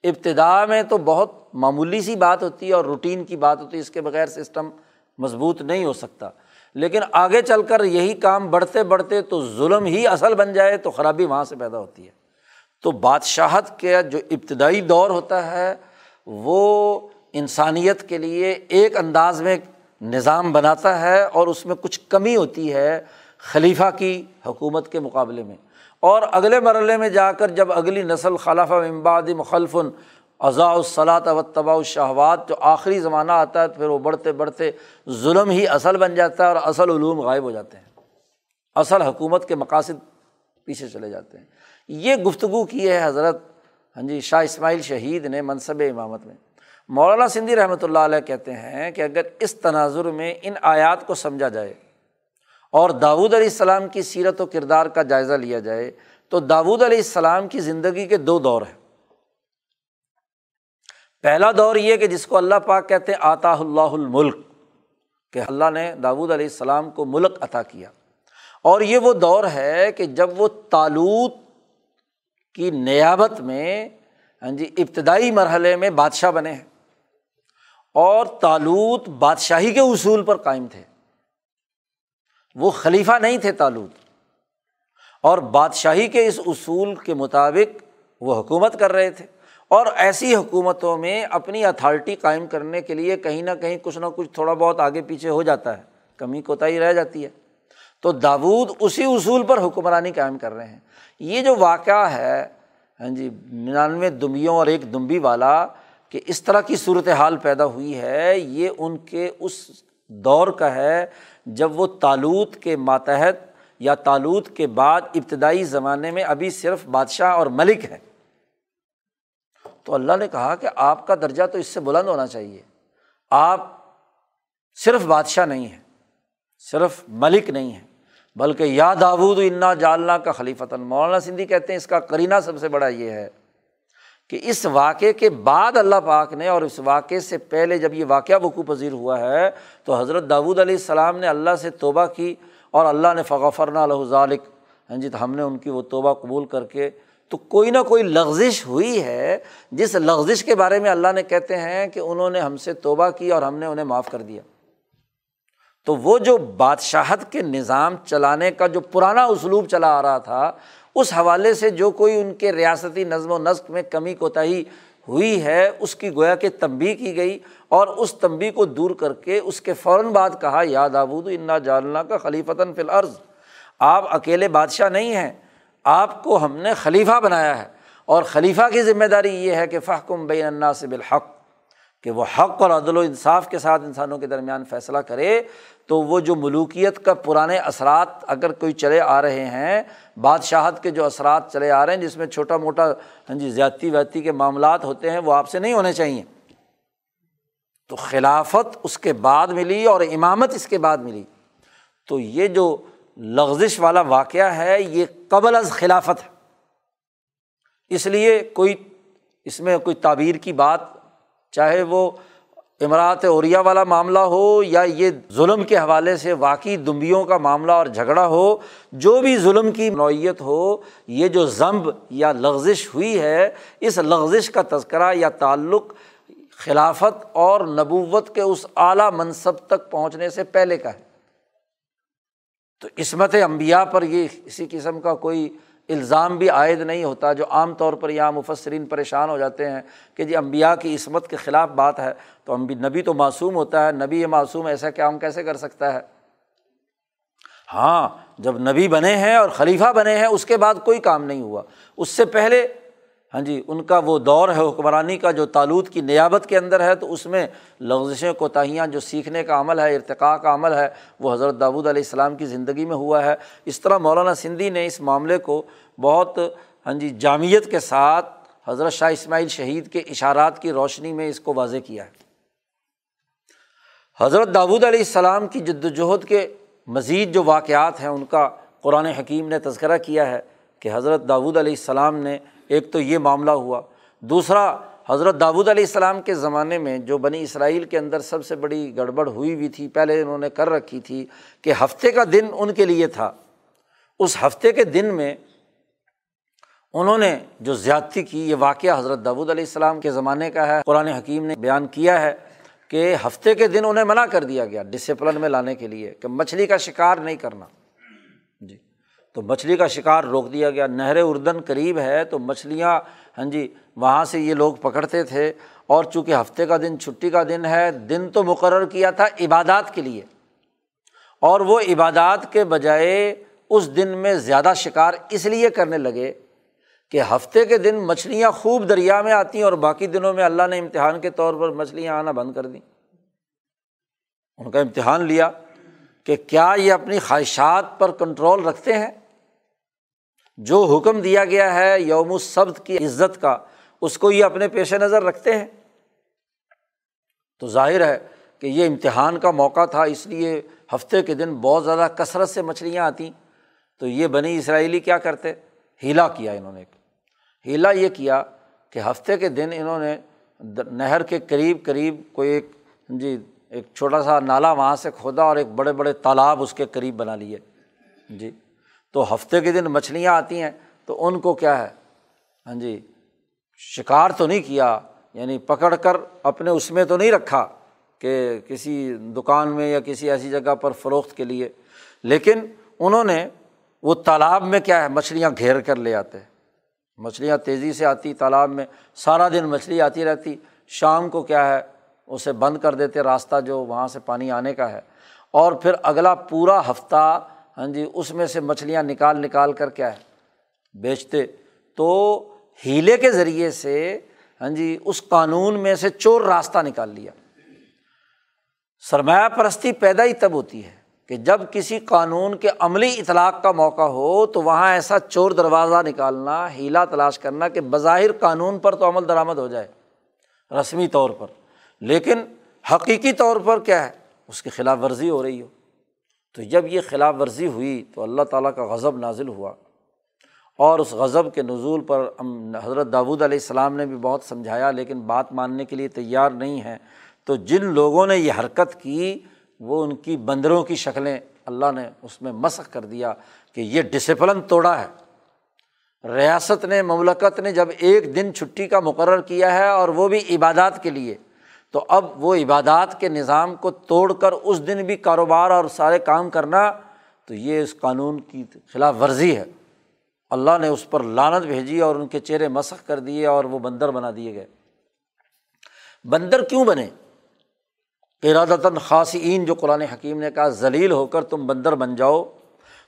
ابتدا میں تو بہت معمولی سی بات ہوتی ہے اور روٹین کی بات ہوتی ہے، اس کے بغیر سسٹم مضبوط نہیں ہو سکتا۔ لیکن آگے چل کر یہی کام بڑھتے بڑھتے تو ظلم ہی اصل بن جائے، تو خرابی وہاں سے پیدا ہوتی ہے۔ تو بادشاہت کا جو ابتدائی دور ہوتا ہے، وہ انسانیت کے لیے ایک انداز میں نظام بناتا ہے اور اس میں کچھ کمی ہوتی ہے خلیفہ کی حکومت کے مقابلے میں۔ اور اگلے مرحلے میں جا کر جب اگلی نسل خلافہ امباد مخلف اضاء الصلاۃ و طباء الشہوات جو آخری زمانہ آتا ہے تو پھر وہ بڑھتے بڑھتے ظلم ہی اصل بن جاتا ہے اور اصل علوم غائب ہو جاتے ہیں۔ اصل حکومت کے مقاصد پیچھے چلے جاتے ہیں۔ یہ گفتگو کی ہے حضرت ہاں جی شاہ اسماعیل شہید نے منصب امامت میں۔ مولانا سندھی رحمۃ اللہ علیہ کہتے ہیں کہ اگر اس تناظر میں ان آیات کو سمجھا جائے اور داود علیہ السلام کی سیرت و کردار کا جائزہ لیا جائے، تو داود علیہ السلام کی زندگی کے دو دور ہیں۔ پہلا دور یہ کہ جس کو اللہ پاک کہتے ہیں آتا اللہ الملک، کہ اللہ نے داود علیہ السلام کو ملک عطا کیا۔ اور یہ وہ دور ہے کہ جب وہ تالوت کی نیابت میں ہاں جی ابتدائی مرحلے میں بادشاہ بنے ہیں۔ اور تالوت بادشاہی کے اصول پر قائم تھے۔ وہ خلیفہ نہیں تھے تالوت اور بادشاہی کے اس اصول کے مطابق وہ حکومت کر رہے تھے۔ اور ایسی حکومتوں میں اپنی اتھارٹی قائم کرنے کے لیے کہیں نہ کہیں کچھ نہ کچھ تھوڑا بہت آگے پیچھے ہو جاتا ہے۔ کمی کوتاہی رہ جاتی ہے۔ تو داود اسی اصول پر حکمرانی قائم کر رہے ہیں۔ یہ جو واقعہ ہے ہاں جی ننانوے دمبیوں اور ایک دمبی والا کہ اس طرح کی صورت حال پیدا ہوئی ہے، یہ ان کے اس دور کا ہے جب وہ تالوت کے ماتحت یا تالوت کے بعد ابتدائی زمانے میں ابھی صرف بادشاہ اور ملک ہے تو اللہ نے کہا کہ آپ کا درجہ تو اس سے بلند ہونا چاہیے۔ آپ صرف بادشاہ نہیں ہیں، صرف ملک نہیں ہیں، بلکہ یا داود انا جالنا کا خلیفتاً مولانا سندھی کہتے ہیں اس کا کرینہ سب سے بڑا یہ ہے۔ کہ اس واقعے کے بعد اللہ پاک نے اور اس واقعے سے پہلے جب یہ واقعہ وقوع پذیر ہوا ہے تو حضرت داود علیہ السلام نے اللہ سے توبہ کی اور اللہ نے فغفرنا ذالک ہاں جی تو ہم نے ان کی وہ توبہ قبول کر کے تو کوئی نہ کوئی لغزش ہوئی ہے، جس لغزش کے بارے میں اللہ نے کہتے ہیں کہ انہوں نے ہم سے توبہ کی اور ہم نے انہیں معاف کر دیا۔ تو وہ جو بادشاہت کے نظام چلانے کا جو پرانا اسلوب چلا آ رہا تھا اس حوالے سے جو کوئی ان کے ریاستی نظم و نسق میں کمی کوتاہی ہوئی ہے، اس کی گویا کہ تنبی کی گئی اور اس تنبی کو دور کر کے اس کے فوراً بعد کہا یاد آبود انا جالنا کا خلیفتاً فی العرض آپ اکیلے بادشاہ نہیں ہیں، آپ کو ہم نے خلیفہ بنایا ہے۔ اور خلیفہ کی ذمہ داری یہ ہے کہ فحکم بین اللہ سے بالحق۔ کہ وہ حق اور عدل و انصاف کے ساتھ انسانوں کے درمیان فیصلہ کرے، تو وہ جو ملوکیت کا پرانے اثرات اگر کوئی چلے آ رہے ہیں، بادشاہت کے جو اثرات چلے آ رہے ہیں، جس میں چھوٹا موٹا ہاں جی زیادتی ویتی کے معاملات ہوتے ہیں، وہ آپ سے نہیں ہونے چاہئیں تو خلافت اس کے بعد ملی اور امامت اس کے بعد ملی۔ تو یہ جو لغزش والا واقعہ ہے، یہ قبل از خلافت ہے۔ اس لیے کوئی، اس میں کوئی تعبیر کی بات چاہے وہ امراط اوریا والا معاملہ ہو یا یہ ظلم کے حوالے سے واقعی دمبیوں کا معاملہ اور جھگڑا ہو، جو بھی ظلم کی نوعیت ہو، یہ جو ضمب یا لغزش ہوئی ہے، اس لغزش کا تذکرہ یا تعلق خلافت اور نبوت کے اس اعلیٰ منصب تک پہنچنے سے پہلے کا ہے۔ تو عصمت امبیا پر یہ اسی قسم کا کوئی الزام بھی عائد نہیں ہوتا جو عام طور پر یہاں مفسرین پریشان ہو جاتے ہیں کہ جی امبیا کی عصمت کے خلاف بات ہے تو امبی نبی تو معصوم ہوتا ہے، نبی یہ معصوم ایسا کام کیسے کر سکتا ہے؟ ہاں جب نبی بنے ہیں اور خلیفہ بنے ہیں، اس کے بعد کوئی کام نہیں ہوا۔ اس سے پہلے ہاں جی ان کا وہ دور ہے، حکمرانی کا جو تعلق کی نیابت کے اندر ہے، تو اس میں لغزشیں، کوتاہیاں، جو سیکھنے کا عمل ہے، ارتقاء کا عمل ہے، وہ حضرت داود علیہ السلام کی زندگی میں ہوا ہے۔ اس طرح مولانا سندھی نے اس معاملے کو بہت ہاں جی جامعت کے ساتھ حضرت شاہ اسماعیل شہید کے اشارات کی روشنی میں اس کو واضح کیا ہے۔ حضرت داود علیہ السلام کی جد وجہد کے مزید جو واقعات ہیں، ان کا قرآن حکیم نے تذکرہ کیا ہے کہ حضرت داود علیہ السلام نے ایک تو یہ معاملہ ہوا۔ دوسرا، حضرت داود علیہ السلام کے زمانے میں جو بنی اسرائیل کے اندر سب سے بڑی گڑبڑ ہوئی ہوئی تھی، پہلے انہوں نے کر رکھی تھی کہ ہفتے کا دن ان کے لیے تھا۔ اس ہفتے کے دن میں انہوں نے جو زیادتی کی، یہ واقعہ حضرت داود علیہ السلام کے زمانے کا ہے۔ قرآن حکیم نے بیان کیا ہے کہ ہفتے کے دن انہیں منع کر دیا گیا ڈسپلن میں لانے کے لیے کہ مچھلی کا شکار نہیں کرنا۔ تو مچھلی کا شکار روک دیا گیا۔ نہر اردن قریب ہے تو مچھلیاں ہاں جی وہاں سے یہ لوگ پکڑتے تھے۔ اور چونکہ ہفتے کا دن، چھٹی کا دن ہے، دن تو مقرر کیا تھا عبادات کے لیے۔ اور وہ عبادات کے بجائے اس دن میں زیادہ شکار اس لیے کرنے لگے کہ ہفتے کے دن مچھلیاں خوب دریا میں آتی ہیں اور باقی دنوں میں اللہ نے امتحان کے طور پر مچھلیاں آنا بند کر دیں۔ ان کا امتحان لیا کہ کیا یہ اپنی خواہشات پر کنٹرول رکھتے ہیں؟ جو حکم دیا گیا ہے یوم السبد کی عزت کا، اس کو یہ اپنے پیش نظر رکھتے ہیں۔ تو ظاہر ہے کہ یہ امتحان کا موقع تھا، اس لیے ہفتے کے دن بہت زیادہ کثرت سے مچھلیاں آتیں۔ تو یہ بنی اسرائیلی کیا کرتے؟ ہیلا کیا انہوں نے۔ ہیلا یہ کیا کہ ہفتے کے دن انہوں نے نہر کے قریب قریب کوئی ایک جی ایک چھوٹا سا نالا وہاں سے کھودا اور ایک بڑے بڑے تالاب اس کے قریب بنا لیے۔ جی۔ تو ہفتے کے دن مچھلیاں آتی ہیں، تو ان کو کیا ہے؟ ہاں جی شکار تو نہیں کیا یعنی پکڑ کر اپنے اس میں تو نہیں رکھا کہ کسی دکان میں یا کسی ایسی جگہ پر فروخت کے لیے۔ لیکن انہوں نے وہ تالاب میں کیا ہے، مچھلیاں گھیر کر لے آتے۔ مچھلیاں تیزی سے آتی، تالاب میں سارا دن مچھلی آتی رہتی۔ شام کو کیا ہے، اسے بند کر دیتے، راستہ جو وہاں سے پانی آنے کا ہے۔ اور پھر اگلا پورا ہفتہ ہاں جی اس میں سے مچھلیاں نکال نکال کر کیا ہے، بیچتے۔ تو ہیلے کے ذریعے سے ہاں جی اس قانون میں سے چور راستہ نکال لیا۔ سرمایہ پرستی پیدا ہی تب ہوتی ہے کہ جب کسی قانون کے عملی اطلاق کا موقع ہو، تو وہاں ایسا چور دروازہ نکالنا، ہیلا تلاش کرنا کہ بظاہر قانون پر تو عمل درآمد ہو جائے، رسمی طور پر۔ لیکن حقیقی طور پر کیا ہے، اس کی خلاف ورزی ہو رہی ہو۔ تو جب یہ خلاف ورزی ہوئی تو اللہ تعالیٰ کا غضب نازل ہوا اور اس غضب کے نزول پر حضرت داود علیہ السلام نے بھی بہت سمجھایا، لیکن بات ماننے کے لیے تیار نہیں ہے تو جن لوگوں نے یہ حرکت کی، وہ ان کی بندروں کی شکلیں اللہ نے اس میں مسق کر دیا کہ یہ ڈسپلن توڑا ہے۔ ریاست نے، مملکت نے جب ایک دن چھٹی کا مقرر کیا ہے اور وہ بھی عبادات کے لیے تو اب وہ عبادات کے نظام کو توڑ کر اس دن بھی کاروبار اور سارے کام کرنا، تو یہ اس قانون کی خلاف ورزی ہے۔ اللہ نے اس پر لانت بھیجی اور ان کے چہرے مسخ کر دیے اور وہ بندر بنا دیے گئے۔ بندر کیوں بنے؟ ارادتاً خاصین جو قرآن حکیم نے کہا، ذلیل ہو کر تم بندر بن جاؤ۔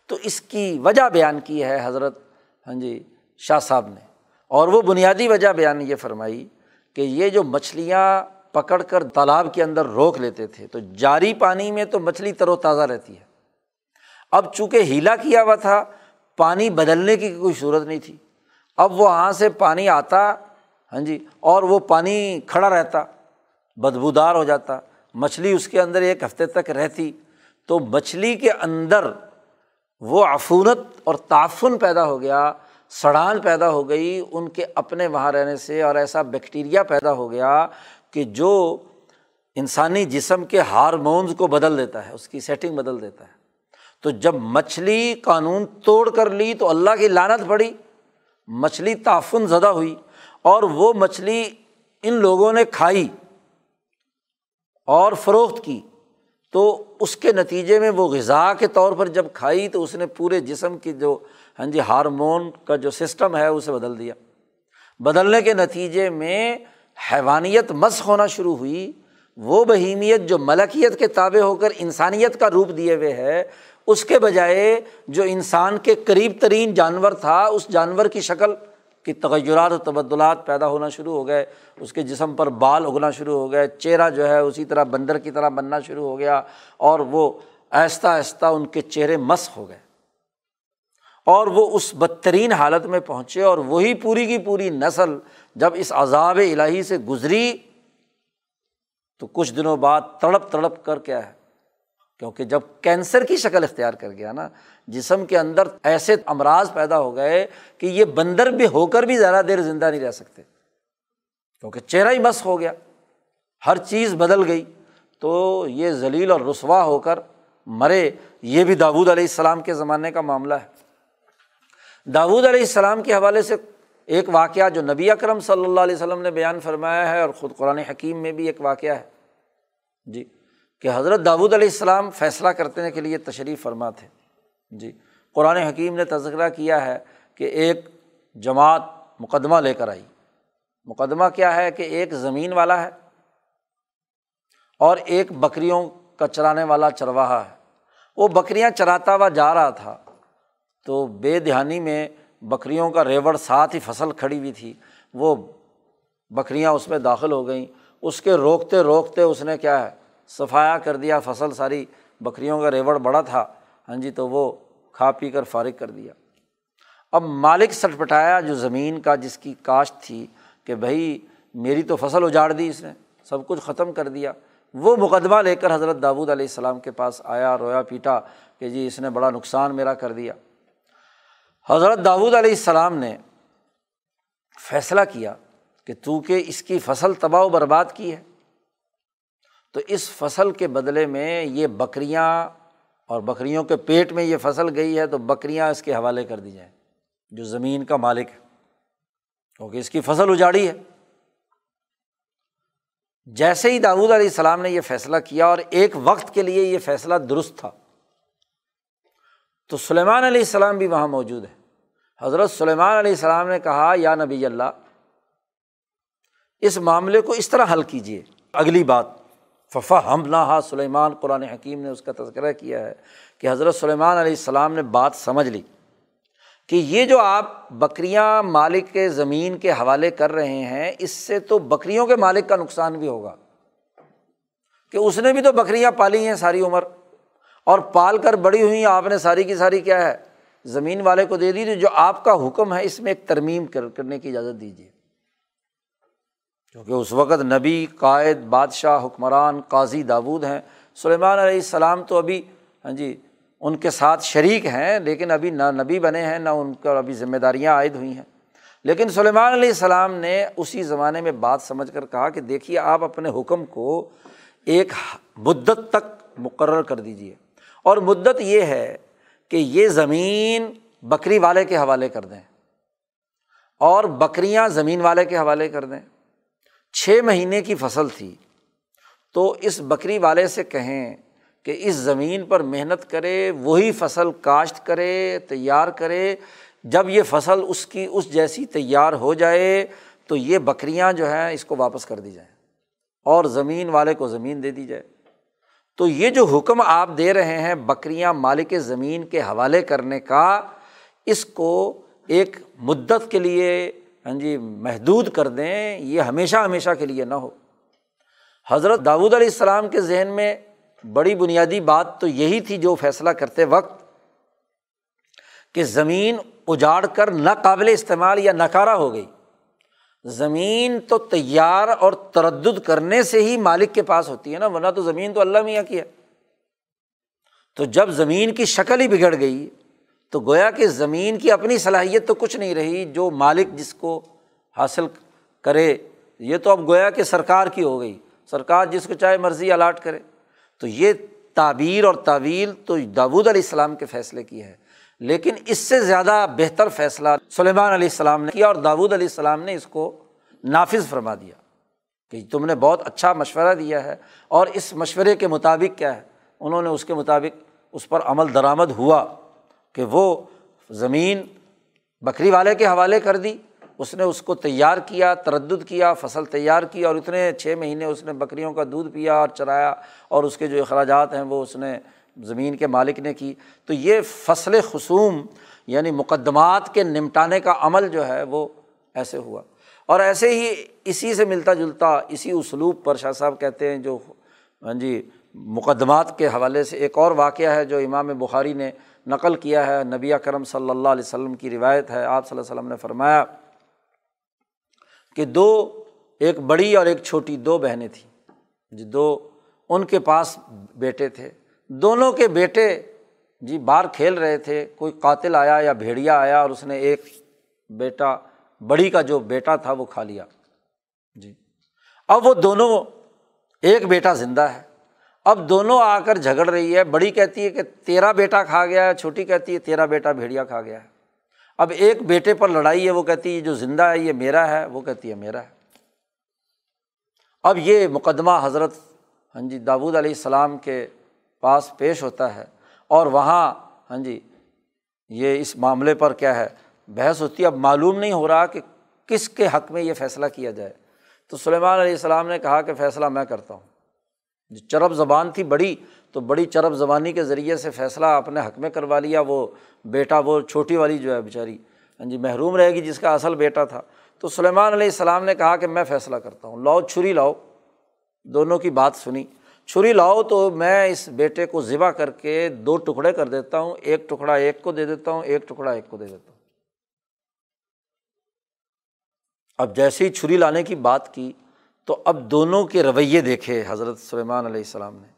تو اس کی وجہ بیان کی ہے حضرت ہاں جی شاہ صاحب نے۔ اور وہ بنیادی وجہ بیان یہ فرمائی کہ یہ جو مچھلیاں پکڑ کر تالاب کے اندر روک لیتے تھے۔ تو جاری پانی میں تو مچھلی تر و تازہ رہتی ہے۔ اب چونکہ ہیلا کیا ہوا تھا، پانی بدلنے کی کوئی صورت نہیں تھی۔ اب وہ وہاں سے پانی آتا ہاں جی اور وہ پانی کھڑا رہتا، بدبودار ہو جاتا۔ مچھلی اس کے اندر ایک ہفتے تک رہتی۔ تو مچھلی کے اندر وہ عفونت اور تعفن پیدا ہو گیا، سڑان پیدا ہو گئی، ان کے اپنے وہاں رہنے سے اور ایسا بیکٹیریا پیدا ہو گیا کہ جو انسانی جسم کے ہارمونز کو بدل دیتا ہے، اس کی سیٹنگ بدل دیتا ہے۔ تو جب مچھلی قانون توڑ کر لی تو اللہ کی لانت پڑی، مچھلی تعفن زدہ ہوئی اور وہ مچھلی ان لوگوں نے کھائی اور فروخت کی۔ تو اس کے نتیجے میں وہ غذا کے طور پر جب کھائی تو اس نے پورے جسم کی جو ہاں جی ہارمون کا جو سسٹم ہے، اسے بدل دیا۔ بدلنے کے نتیجے میں حیوانیت مس ہونا شروع ہوئی، وہ بہیمیت جو ملکیت کے تابع ہو کر انسانیت کا روپ دیے ہوئے ہے، اس کے بجائے جو انسان کے قریب ترین جانور تھا، اس جانور کی شکل کہ تغیرات و تبدلات پیدا ہونا شروع ہو گئے، اس کے جسم پر بال اگنا شروع ہو گئے، چہرہ جو ہے اسی طرح بندر کی طرح بننا شروع ہو گیا اور وہ آہستہ آہستہ ان کے چہرے مس ہو گئے۔ اور وہ اس بدترین حالت میں پہنچے اور وہی پوری کی پوری نسل جب اس عذاب الہی سے گزری تو کچھ دنوں بعد تڑپ تڑپ کر کیا ہے کیونکہ جب کینسر کی شکل اختیار کر گیا نا، جسم کے اندر ایسے امراض پیدا ہو گئے کہ یہ بندر بھی ہو کر بھی زیادہ دیر زندہ نہیں رہ سکتے۔ کیونکہ چہرہ ہی بس ہو گیا، ہر چیز بدل گئی۔ تو یہ ذلیل اور رسوا ہو کر مرے، یہ بھی داود علیہ السلام کے زمانے کا معاملہ ہے۔ داود علیہ السلام کے حوالے سے ایک واقعہ جو نبی اکرم صلی اللہ علیہ وسلم نے بیان فرمایا ہے اور خود قرآن حکیم میں بھی ایک واقعہ ہے۔ جی کہ حضرت داود علیہ السلام فیصلہ کرنے کے لیے تشریف فرما تھے۔ جی قرآن حکیم نے تذکرہ کیا ہے کہ ایک جماعت مقدمہ لے کر آئی۔ مقدمہ کیا ہے کہ ایک زمین والا ہے اور ایک بکریوں کا چرانے والا چرواہا ہے۔ وہ بکریاں چراتا ہوا جا رہا تھا تو بے دہانی میں بکریوں کا ریوڑ ساتھ ہی فصل کھڑی ہوئی تھی۔ وہ بکریاں اس میں داخل ہو گئیں۔ اس کے روکتے روکتے اس نے کیا ہے، صفایا کر دیا، فصل ساری بکریوں کا ریوڑ بڑا تھا۔ ہاں جی تو وہ کھا پی کر فارغ کر دیا۔ اب مالک سٹ پٹایا جو زمین کا، جس کی کاشت تھی کہ بھائی میری تو فصل اجاڑ دی اس نے، سب کچھ ختم کر دیا۔ وہ مقدمہ لے کر حضرت داود علیہ السلام کے پاس آیا، رویا پیٹا کہ جی اس نے بڑا نقصان میرا کر دیا۔ حضرت داود علیہ السلام نے فیصلہ کیا کہ تو کہ اس کی فصل تباہ و برباد کی ہے، تو اس فصل کے بدلے میں یہ بکریاں اور بکریوں کے پیٹ میں یہ فصل گئی ہے، تو بکریاں اس کے حوالے کر دی جائیں، جو زمین کا مالک ہے، کیونکہ اس کی فصل اجاڑی ہے۔ جیسے ہی داود علیہ السلام نے یہ فیصلہ کیا اور ایک وقت کے لیے یہ فیصلہ درست تھا، تو سلیمان علیہ السلام بھی وہاں موجود ہے حضرت سلیمان علیہ السلام نے کہا، یا نبی اللہ، اس معاملے کو اس طرح حل کیجیے اگلی بات ففا ہم نہ سلیمان قرآن حکیم نے اس کا تذکرہ کیا ہے کہ حضرت سلیمان علیہ السلام نے بات سمجھ لی کہ یہ جو آپ بکریاں مالک کے زمین کے حوالے کر رہے ہیں، اس سے تو بکریوں کے مالک کا نقصان بھی ہوگا۔ کہ اس نے بھی تو بکریاں پالی ہیں ساری عمر، اور پال کر بڑی ہوئی آپ نے ساری کی ساری کیا ہے؟ زمین والے کو دے دی تو جو آپ کا حکم ہے، اس میں ایک ترمیم کرنے کی اجازت دیجیے کیونکہ اس وقت نبی، قائد، بادشاہ، حکمران، قاضی داود ہیں۔ سلیمان علیہ السلام تو ابھی ہاں جی ان کے ساتھ شریک ہیں، لیکن ابھی نہ نبی بنے ہیں، نہ ان کا ابھی ذمہ داریاں عائد ہوئی ہیں۔ لیکن سلیمان علیہ السلام نے اسی زمانے میں بات سمجھ کر کہا کہ دیکھیے، آپ اپنے حکم کو ایک مدت تک مقرر کر دیجیے اور مدت یہ ہے کہ یہ زمین بکری والے کے حوالے کر دیں اور بکریاں زمین والے کے حوالے کر دیں۔ چھ مہینے کی فصل تھی۔ تو اس بکری والے سے کہیں کہ اس زمین پر محنت کرے، وہی فصل کاشت کرے، تیار کرے۔ جب یہ فصل اس کی، اس جیسی تیار ہو جائے تو یہ بکریاں جو ہیں اس کو واپس کر دی جائیں اور زمین والے کو زمین دے دی جائے۔ تو یہ جو حکم آپ دے رہے ہیں بکریاں مالک زمین کے حوالے کرنے کا، اس کو ایک مدت کے لیے ہاں جی محدود کر دیں، یہ ہمیشہ ہمیشہ کے لیے نہ ہو۔ حضرت داود علیہ السلام کے ذہن میں بڑی بنیادی بات تو یہی تھی جو فیصلہ کرتے وقت کہ زمین اجاڑ کر ناقابل استعمال یا نکارا ہو گئی۔ زمین تو تیار اور تردد کرنے سے ہی مالک کے پاس ہوتی ہے نا، ورنہ تو زمین تو اللہ میاں کی ہے۔ تو جب زمین کی شکل ہی بگڑ گئی، تو گویا کہ زمین کی اپنی صلاحیت تو کچھ نہیں رہی، جو مالک جس کو حاصل کرے۔ یہ تو اب گویا کہ سرکار کی ہو گئی۔ سرکار جس کو چاہے مرضی الاٹ کرے۔ تو یہ تعبیر اور تعویل تو داود علیہ السلام کے فیصلے کی ہے۔ لیکن اس سے زیادہ بہتر فیصلہ سلیمان علیہ السلام نے کیا اور داود علیہ السلام نے اس کو نافذ فرما دیا کہ تم نے بہت اچھا مشورہ دیا ہے اور اس مشورے کے مطابق کیا ہے؟ انہوں نے اس کے مطابق اس پر عمل درآمد ہوا کہ وہ زمین بکری والے کے حوالے کر دی، اس نے اس کو تیار کیا، تردد کیا، فصل تیار کی اور اتنے چھ مہینے اس نے بکریوں کا دودھ پیا اور چرایا اور اس کے جو اخراجات ہیں وہ اس نے زمین کے مالک نے کی، تو یہ فصل خصوم یعنی مقدمات کے نمٹانے کا عمل جو ہے وہ ایسے ہوا۔ اور ایسے ہی اسی سے ملتا جلتا اسی اسلوب پر شاہ صاحب کہتے ہیں جو ہاں جی مقدمات کے حوالے سے ایک اور واقعہ ہے جو امام بخاری نے نقل کیا ہے۔ نبی کرم صلی اللہ علیہ وسلم کی روایت ہے۔ آپ صلی اللہ علیہ وسلم نے فرمایا کہ دو، ایک بڑی اور ایک چھوٹی دو بہنیں تھیں۔ جی دو، ان کے پاس بیٹے تھے۔ دونوں کے بیٹے جی باہر کھیل رہے تھے، کوئی قاتل آیا یا بھیڑیا آیا اور اس نے ایک بیٹا، بڑی کا جو بیٹا تھا وہ کھا لیا۔ جی۔ اب وہ دونوں، ایک بیٹا زندہ ہے۔ اب دونوں آ کر جھگڑ رہی ہے۔ بڑی کہتی ہے کہ تیرا بیٹا کھا گیا ہے، چھوٹی کہتی ہے تیرا بیٹا بھیڑیا کھا گیا ہے۔ اب ایک بیٹے پر لڑائی ہے، وہ کہتی ہے جو زندہ ہے، یہ میرا ہے، وہ کہتی ہے میرا ہے۔ اب یہ مقدمہ حضرت ہاں جی داود علیہ السلام کے پاس پیش ہوتا ہے اور وہاں ہاں جی یہ اس معاملے پر کیا ہے، بحث ہوتی ہے۔ اب معلوم نہیں ہو رہا کہ کس کے حق میں یہ فیصلہ کیا جائے۔ تو سلیمان علیہ السلام نے کہا کہ فیصلہ میں کرتا ہوں۔ جو چرب زبان تھی بڑی، تو بڑی چرب زبانی کے ذریعے سے فیصلہ اپنے حق میں کروا لیا۔ وہ بیٹا، وہ چھوٹی والی جو ہے بیچاری ہاں جی محروم رہے گی، جس کا اصل بیٹا تھا۔ تو سلیمان علیہ السلام نے کہا کہ میں فیصلہ کرتا ہوں۔ لاؤ، چھری لاؤ۔ دونوں کی بات سنی۔ چھری لاؤ تو میں اس بیٹے کو ذبح کر کے دو ٹکڑے کر دیتا ہوں، ایک ٹکڑا ایک کو دے دیتا ہوں، ایک ٹکڑا ایک کو دے دیتا ہوں۔ اب جیسے ہی چھری لانے کی بات کی تو اب دونوں کے رویے دیکھے حضرت سلیمان علیہ السلام نے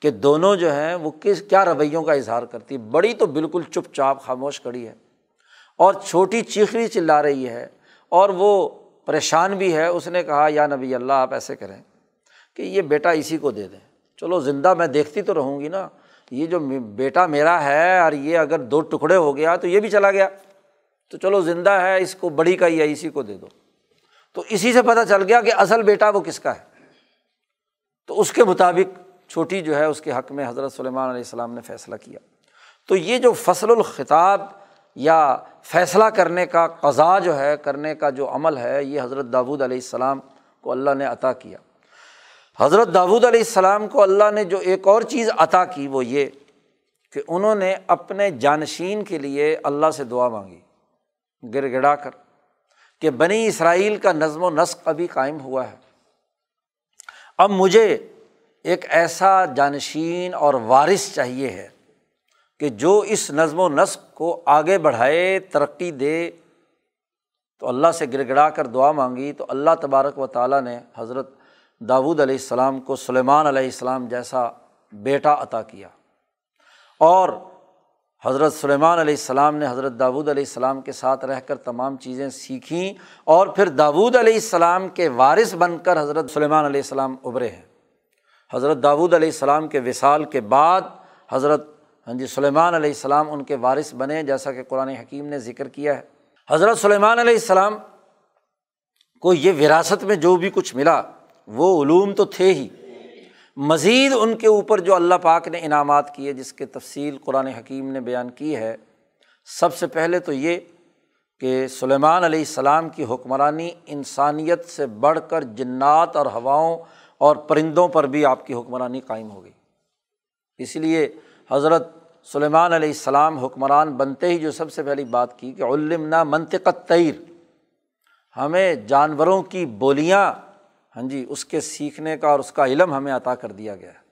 کہ دونوں جو ہیں وہ کس کیا رویوں کا اظہار کرتی بڑی تو بالکل چپ چاپ خاموش کڑی ہے اور چھوٹی چیخری چلا رہی ہے اور وہ پریشان بھی ہے۔ اس نے کہا، یا نبی اللہ، آپ ایسے کریں۔ کہ یہ بیٹا اسی کو دے دیں۔ چلو زندہ میں دیکھتی تو رہوں گی نا۔ یہ جو بیٹا میرا ہے اور یہ اگر دو ٹکڑے ہو گیا تو یہ بھی چلا گیا۔ تو چلو زندہ ہے، اس کو بڑی کا ہی ہے اسی کو دے دو۔ تو اسی سے پتہ چل گیا کہ اصل بیٹا وہ کس کا ہے۔ تو اس کے مطابق چھوٹی جو ہے، اس کے حق میں حضرت سلیمان علیہ السلام نے فیصلہ کیا۔ تو یہ جو فصل الخطاب یا فیصلہ کرنے کا قضا جو ہے، کرنے کا جو عمل ہے، یہ حضرت داود علیہ السلام کو اللہ نے عطا کیا۔ حضرت داود علیہ السلام کو اللہ نے جو ایک اور چیز عطا کی وہ یہ کہ انہوں نے اپنے جانشین کے لیے اللہ سے دعا مانگی گر گڑا کر، کہ بنی اسرائیل کا نظم و نسق ابھی قائم ہوا ہے۔ اب مجھے ایک ایسا جانشین اور وارث چاہیے ہے کہ جو اس نظم و نسق کو آگے بڑھائے، ترقی دے۔ تو اللہ سے گر گڑا کر دعا مانگی، تو اللہ تبارک و تعالیٰ نے حضرت داود علیہ السلام کو سلیمان علیہ السلام جیسا بیٹا عطا کیا۔ اور حضرت سلیمان علیہ السلام نے حضرت داود علیہ السلام کے ساتھ رہ کر تمام چیزیں سیکھیں اور پھر داود علیہ السلام کے وارث بن کر حضرت سلیمان علیہ السلام ابھرے ہیں۔ حضرت داود علیہ السلام کے وصال کے بعد حضرت ہاں جی سلیمان علیہ السلام ان کے وارث بنے، جیسا کہ قرآن حکیم نے ذکر کیا ہے۔ حضرت سلیمان علیہ السلام کو یہ وراثت میں جو بھی کچھ ملا وہ علوم تو تھے ہی۔ مزید ان کے اوپر جو اللہ پاک نے انعامات کیے، جس کے تفصیل قرآن حکیم نے بیان کی ہے، سب سے پہلے تو یہ کہ سلیمان علیہ السلام کی حکمرانی انسانیت سے بڑھ کر جنات اور ہواؤں اور پرندوں پر بھی آپ کی حکمرانی قائم ہو گئی۔ اس لیے حضرت سلیمان علیہ السلام حکمران بنتے ہی جو سب سے پہلی بات کی کہ علم نہ منطقت تیر ہمیں جانوروں کی بولیاں ہاں جی اس کے سیکھنے کا اور اس کا علم ہمیں عطا کر دیا گیا ہے۔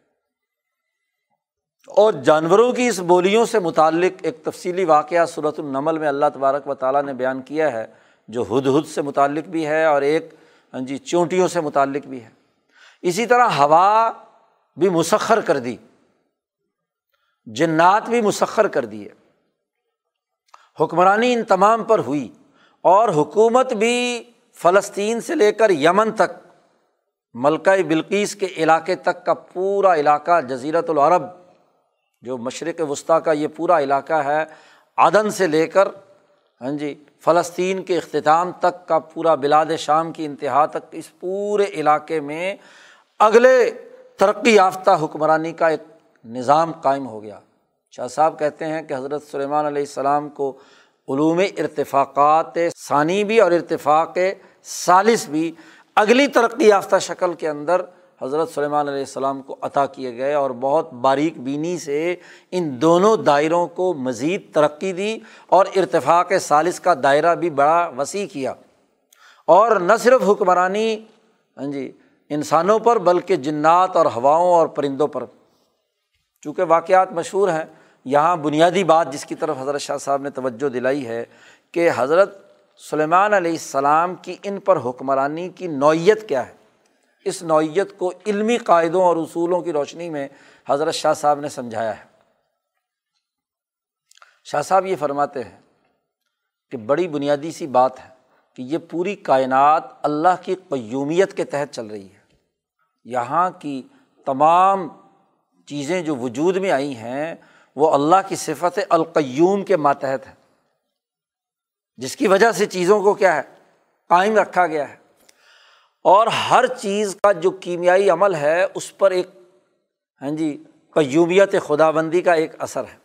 اور جانوروں کی اس بولیوں سے متعلق ایک تفصیلی واقعہ صورت النمل میں اللہ تبارک و تعالیٰ نے بیان کیا ہے، جو ہد ہد سے متعلق بھی ہے اور ایک ہاں جی چونٹیوں سے متعلق بھی ہے۔ اسی طرح ہوا بھی مسخر کر دی، جنات بھی مسخر کر دیے۔ حکمرانی ان تمام پر ہوئی اور حکومت بھی فلسطین سے لے کر یمن تک ملکہ بلقیس کے علاقے تک کا پورا علاقہ جزیرت العرب، جو مشرق وسطیٰ کا یہ پورا علاقہ ہے آدن سے لے کر ہاں جی فلسطین کے اختتام تک کا پورا بلاد شام کی انتہا تک، اس پورے علاقے میں اگلے ترقی یافتہ حکمرانی کا ایک نظام قائم ہو گیا۔ شاہ صاحب کہتے ہیں کہ حضرت سلیمان علیہ السلام کو علوم ارتفاقات ثانی بھی اور ارتفاق ثالث بھی اگلی ترقی یافتہ شکل کے اندر حضرت سلیمان علیہ السلام کو عطا کیے گئے اور بہت باریک بینی سے ان دونوں دائروں کو مزید ترقی دی اور ارتفاق ثالث کا دائرہ بھی بڑا وسیع کیا۔ اور نہ صرف حکمرانی ہاں جی انسانوں پر بلکہ جنات اور ہواؤں اور پرندوں پر۔ چونکہ واقعات مشہور ہیں، یہاں بنیادی بات جس کی طرف حضرت شاہ صاحب نے توجہ دلائی ہے کہ حضرت سلیمان علیہ السلام کی ان پر حکمرانی کی نوعیت کیا ہے؟ اس نوعیت کو علمی قاعدوں اور اصولوں کی روشنی میں حضرت شاہ صاحب نے سمجھایا ہے۔ شاہ صاحب یہ فرماتے ہیں کہ بڑی بنیادی سی بات ہے کہ یہ پوری کائنات اللہ کی قیومیت کے تحت چل رہی ہے۔ یہاں کی تمام چیزیں جو وجود میں آئی ہیں وہ اللہ کی صفت القیوم کے ماتحت ہیں۔ جس کی وجہ سے چیزوں کو کیا ہے؟ قائم رکھا گیا ہے۔ اور ہر چیز کا جو کیمیائی عمل ہے، اس پر ایک ہاں جی قیوبیت خدا بندی کا ایک اثر ہے۔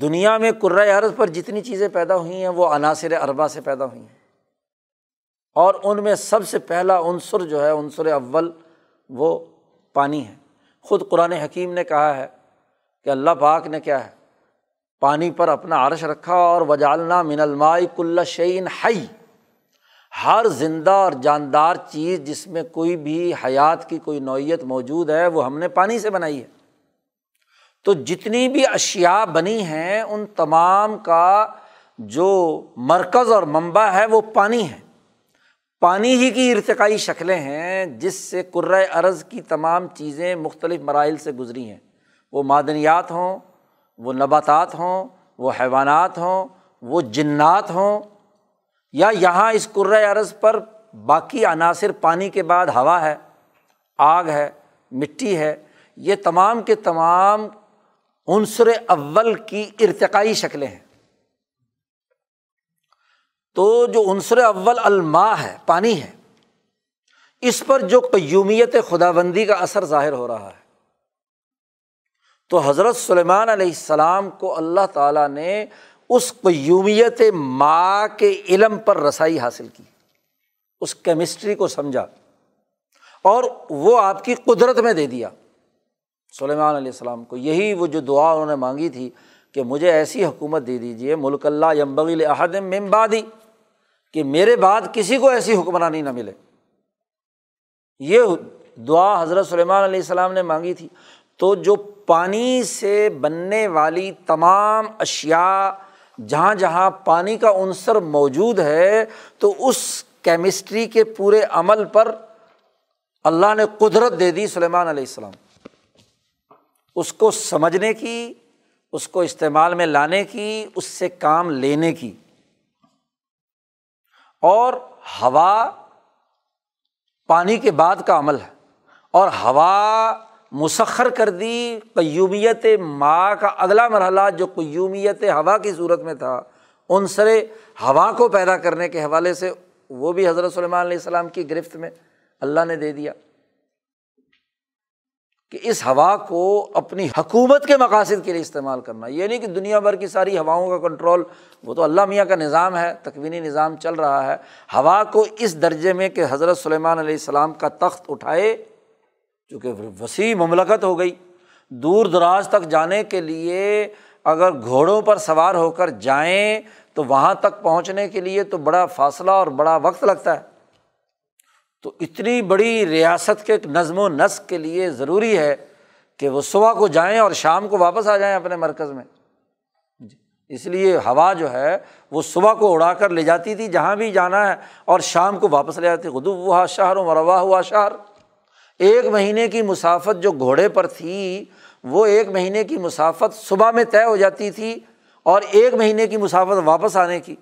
دنیا میں عرض پر جتنی چیزیں پیدا ہوئی ہیں، وہ عناصر اربا سے پیدا ہوئی ہیں۔ اور ان میں سب سے پہلا عنصر جو ہے، عنصر اول، وہ پانی ہے۔ خود قرآن حکیم نے کہا ہے کہ اللہ پاک نے کیا ہے؟ پانی پر اپنا عرش رکھا اور وجالنا من المائی کل شعین ہئی ہر زندہ اور جاندار چیز جس میں کوئی بھی حیات کی کوئی نوعیت موجود ہے، وہ ہم نے پانی سے بنائی ہے۔ تو جتنی بھی اشیا بنی ہیں، ان تمام کا جو مرکز اور منبع ہے، وہ پانی ہے پانی ہی کی ارتقائی شکلیں ہیں، جس سے ارض کی تمام چیزیں مختلف مراحل سے گزری ہیں۔ وہ معدنیات ہوں وہ نباتات ہوں، وہ حیوانات ہوں، وہ جنات ہوں، یا یہاں اس عرض پر باقی عناصر پانی کے بعد ہوا ہے، آگ ہے، مٹی ہے، یہ تمام کے تمام عنصر اول کی ارتقائی شکلیں ہیں۔ تو جو عنصر اول الما ہے، پانی ہے، اس پر جو قیومیت خدا بندی کا اثر ظاہر ہو رہا ہے۔ تو حضرت سلیمان علیہ السلام کو اللہ تعالیٰ نے اس قیومیت ماں کے علم پر رسائی حاصل کی، اس کیمسٹری کو سمجھا اور وہ آپ کی قدرت میں دے دیا۔ سلیمان علیہ السلام کو یہی وہ جو دعا انہوں نے مانگی تھی کہ مجھے ایسی حکومت دے دیجیے ملک اللہ یمبغل احد ممبادی کہ میرے بعد کسی کو ایسی حکمرانی نہ ملے۔ یہ دعا حضرت سلیمان علیہ السلام نے مانگی تھی۔ تو جو پانی سے بننے والی تمام اشیا جہاں جہاں پانی کا عنصر موجود ہے، تو اس کیمسٹری کے پورے عمل پر اللہ نے قدرت دے دی سلیمان علیہ السلام۔ اس کو سمجھنے کی، اس کو استعمال میں لانے کی، اس سے کام لینے کی۔ اور ہوا پانی کے بعد کا عمل ہے۔ اور ہوا مسخر کر دی، قیومیت ماں کا اگلا مرحلہ جو قیومیت ہوا کی صورت میں تھا، ان ہوا کو پیدا کرنے کے حوالے سے وہ بھی حضرت سلمان علیہ السلام کی گرفت میں اللہ نے دے دیا۔ کہ اس ہوا کو اپنی حکومت کے مقاصد کے لیے استعمال کرنا، یہ نہیں کہ دنیا بھر کی ساری ہواؤں کا کنٹرول، وہ تو اللہ میاں کا نظام ہے تکوینی نظام چل رہا ہے۔ ہوا کو اس درجے میں کہ حضرت سلیمان علیہ السلام کا تخت اٹھائے چونکہ وسیع مملکت ہو گئی۔ دور دراز تک جانے کے لیے اگر گھوڑوں پر سوار ہو کر جائیں تو وہاں تک پہنچنے کے لیے تو بڑا فاصلہ اور بڑا وقت لگتا ہے۔ تو اتنی بڑی ریاست کے نظم و نسق کے لیے ضروری ہے کہ وہ صبح کو جائیں اور شام کو واپس آ جائیں اپنے مرکز میں۔ جی، اس لیے ہوا جو ہے وہ صبح کو اڑا کر لے جاتی تھی جہاں بھی جانا ہے اور شام کو واپس لے جاتی غدو ہوا شہر و مروا ہوا شہر۔ ایک مہینے کی مسافت جو گھوڑے پر تھی، وہ ایک مہینے کی مسافت صبح میں طے ہو جاتی تھی اور ایک مہینے کی مسافت واپس آنے کی۔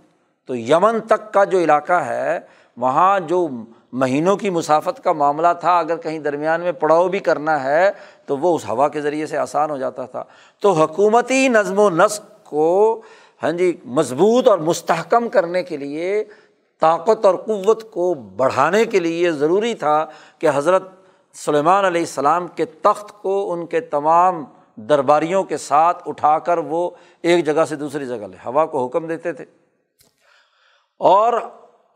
تو یمن تک کا جو علاقہ ہے، وہاں جو مہینوں کی مسافت کا معاملہ تھا، اگر کہیں درمیان میں پڑاؤ بھی کرنا ہے، تو وہ اس ہوا کے ذریعے سے آسان ہو جاتا تھا۔ تو حکومتی نظم و نسق کو ہاں جی مضبوط اور مستحکم کرنے کے لیے، طاقت اور قوت کو بڑھانے کے لیے ضروری تھا کہ حضرت سلیمان علیہ السلام کے تخت کو ان کے تمام درباریوں کے ساتھ اٹھا کر وہ ایک جگہ سے دوسری جگہ لے، ہوا کو حکم دیتے تھے۔ اور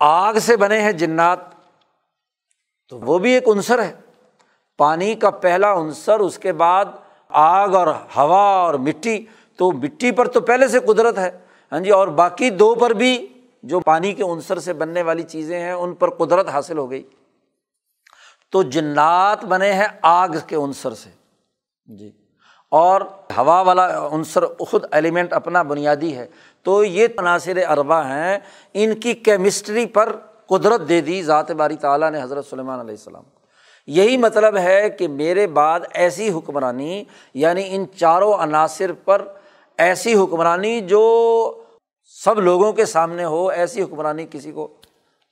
آگ سے بنے ہیں جنات، تو وہ بھی ایک عنصر ہے۔ پانی کا پہلا عنصر، اس کے بعد آگ اور ہوا اور مٹی، تو مٹی پر تو پہلے سے قدرت ہے۔ ہاں جی اور باقی دو پر بھی جو پانی کے عنصر سے بننے والی چیزیں ہیں، ان پر قدرت حاصل ہو گئی۔ تو جنات بنے ہیں آگ کے عنصر سے۔ جی۔ اور ہوا والا عنصر خود ایلیمنٹ اپنا بنیادی ہے۔ تو یہ تناثر اربا ہیں۔ ان کی کیمسٹری پر قدرت دے دی ذات باری تعالیٰ نے حضرت سلیمان علیہ السلام۔ یہی مطلب ہے کہ میرے بعد ایسی حکمرانی یعنی ان چاروں عناصر پر ایسی حکمرانی جو سب لوگوں کے سامنے ہو، ایسی حکمرانی کسی کو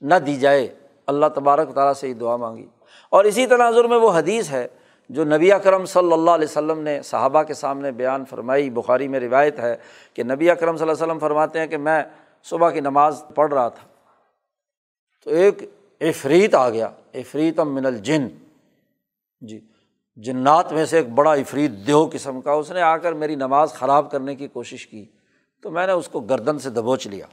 نہ دی جائے۔ اللہ تبارک تعالیٰ سے یہ دعا مانگی۔ اور اسی تناظر میں وہ حدیث ہے جو نبی اکرم صلی اللہ علیہ وسلم نے صحابہ کے سامنے بیان فرمائی۔ بخاری میں روایت ہے کہ نبی اکرم صلی اللہ علیہ وسلم فرماتے ہیں کہ میں صبح کی نماز پڑھ رہا تھا۔ تو ایک افریت آ گیا افریت من الجن۔ جی جنات میں سے ایک بڑا افریت دیو قسم کا، اس نے آ کر میری نماز خراب کرنے کی کوشش کی۔ تو میں نے اس کو گردن سے دبوچ لیا۔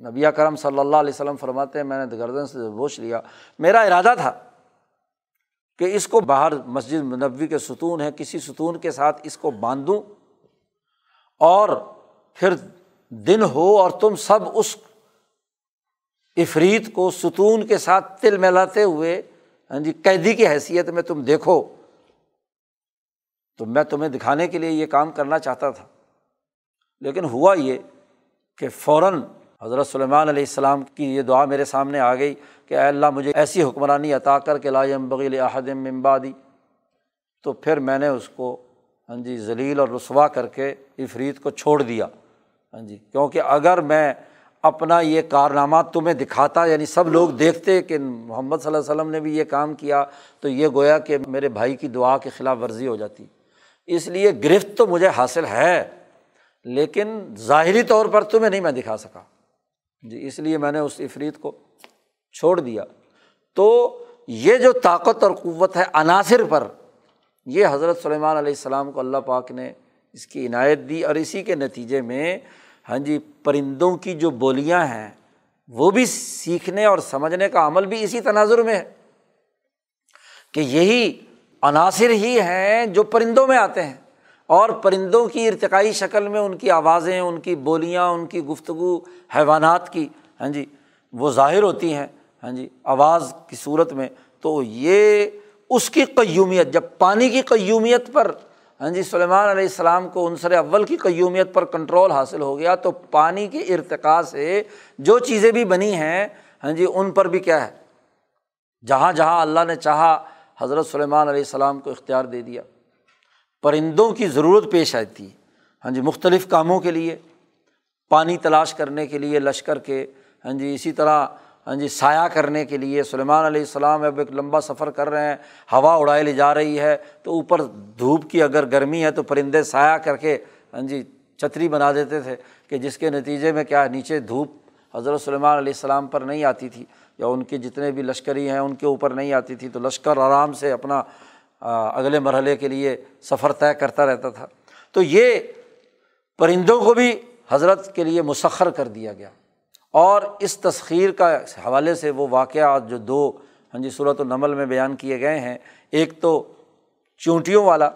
نبی کرم صلی اللہ علیہ وسلم فرماتے ہیں، میں نے گردن سے دبوچ لیا۔ میرا ارادہ تھا کہ اس کو باہر مسجد نبوی کے ستون ہے، کسی ستون کے ساتھ اس کو باندھوں اور پھر دن ہو اور تم سب اس افریت کو ستون کے ساتھ تل ملاتے ہوئے ہاں جی قیدی کی حیثیت میں تم دیکھو۔ تو میں تمہیں دکھانے کے لیے یہ کام کرنا چاہتا تھا۔ لیکن ہوا یہ کہ فوراً حضرت سلیمان علیہ السلام کی یہ دعا میرے سامنے آ گئی کہ اے اللہ مجھے ایسی حکمرانی عطا کر کے لاجم بغیل احدم ممبادی تو پھر میں نے اس کو ہاں جی ذلیل اور رسوا کر کے افریت کو چھوڑ دیا۔ ہاں جی کیونکہ اگر میں اپنا یہ کارنامہ تمہیں دکھاتا یعنی سب لوگ دیکھتے کہ محمد صلی اللہ علیہ وسلم نے بھی یہ کام کیا، تو یہ گویا کہ میرے بھائی کی دعا کے خلاف ورزی ہو جاتی۔ اس لیے گرفت تو مجھے حاصل ہے، لیکن ظاہری طور پر تمہیں نہیں میں دکھا سکا۔ جی اس لیے میں نے اس افرید کو چھوڑ دیا۔ تو یہ جو طاقت اور قوت ہے عناصر پر، یہ حضرت سلیمان علیہ السلام کو اللہ پاک نے اس کی عنایت دی اور اسی کے نتیجے میں ہاں جی پرندوں کی جو بولیاں ہیں، وہ بھی سیکھنے اور سمجھنے کا عمل بھی اسی تناظر میں ہے۔ کہ یہی عناصر ہی ہیں جو پرندوں میں آتے ہیں۔ اور پرندوں کی ارتقائی شکل میں ان کی آوازیں، ان کی بولیاں، ان کی گفتگو حیوانات کی ہاں جی وہ ظاہر ہوتی ہیں ہاں جی آواز کی صورت میں۔ تو یہ اس کی قیومیت، جب پانی کی قیومیت پر ہاں جی سلیمان علیہ السلام کو عنصر اول کی قیومیت پر کنٹرول حاصل ہو گیا، تو پانی کے ارتقاء سے جو چیزیں بھی بنی ہیں ہاں جی ان پر بھی کیا ہے؟ جہاں جہاں اللہ نے چاہا، حضرت سلیمان علیہ السلام کو اختیار دے دیا۔ پرندوں کی ضرورت پیش آئی تھی ہاں جی مختلف کاموں کے لیے، پانی تلاش کرنے کے لیے، لشکر کے ہاں جی اسی طرح ہاں جی سایہ کرنے کے لیے۔ سلیمان علیہ السلام اب ایک لمبا سفر کر رہے ہیں، ہوا اڑائے لی جا رہی ہے۔ تو اوپر دھوپ کی اگر گرمی ہے تو پرندے سایہ کر کے ہاں جی چھتری بنا دیتے تھے کہ جس کے نتیجے میں کیا نیچے دھوپ حضرت سلیمان علیہ السلام پر نہیں آتی تھی، یا ان کے جتنے بھی لشکری ہیں ان کے اوپر نہیں آتی تھی۔ تو لشکر آرام سے اپنا اگلے مرحلے کے لیے سفر طے کرتا رہتا تھا۔ تو یہ پرندوں کو بھی حضرت کے لیے مسخر کر دیا گیا۔ اور اس تسخیر کا حوالے سے وہ واقعات جو دو ہاں جی صورت النمل میں بیان کیے گئے ہیں۔ ایک تو چونٹیوں والا،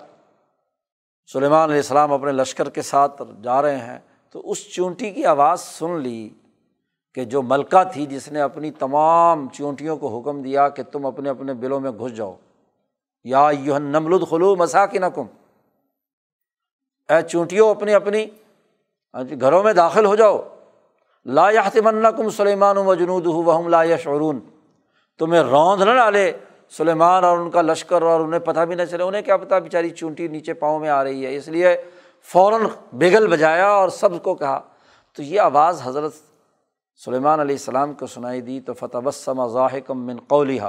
سلیمان علیہ السلام اپنے لشکر کے ساتھ جا رہے ہیں۔ تو اس چونٹی کی آواز سن لی کہ جو ملکہ تھی جس نے اپنی تمام چونٹیوں کو حکم دیا کہ تم اپنے اپنے بلوں میں گھس جاؤ۔ یا یو نمل خلو مساکن کم اے چونٹیوں اپنی اپنی گھروں میں داخل ہو جاؤ۔ لا یاتمن کم سلیمان و مجنود ہُو لا یشعرون۔ تمہیں روند نہ ڈالے سلیمان اور ان کا لشکر اور انہیں پتہ بھی نہ چلے۔ انہیں کیا پتہ بیچاری چونٹی نیچے پاؤں میں آ رہی ہے۔ اس لیے فوراً بیگل بجایا اور سب کو کہا۔ تو یہ آواز حضرت سلیمان علیہ السلام کو سنائی دی، تو فتح وسم ذاہکم من قولیہ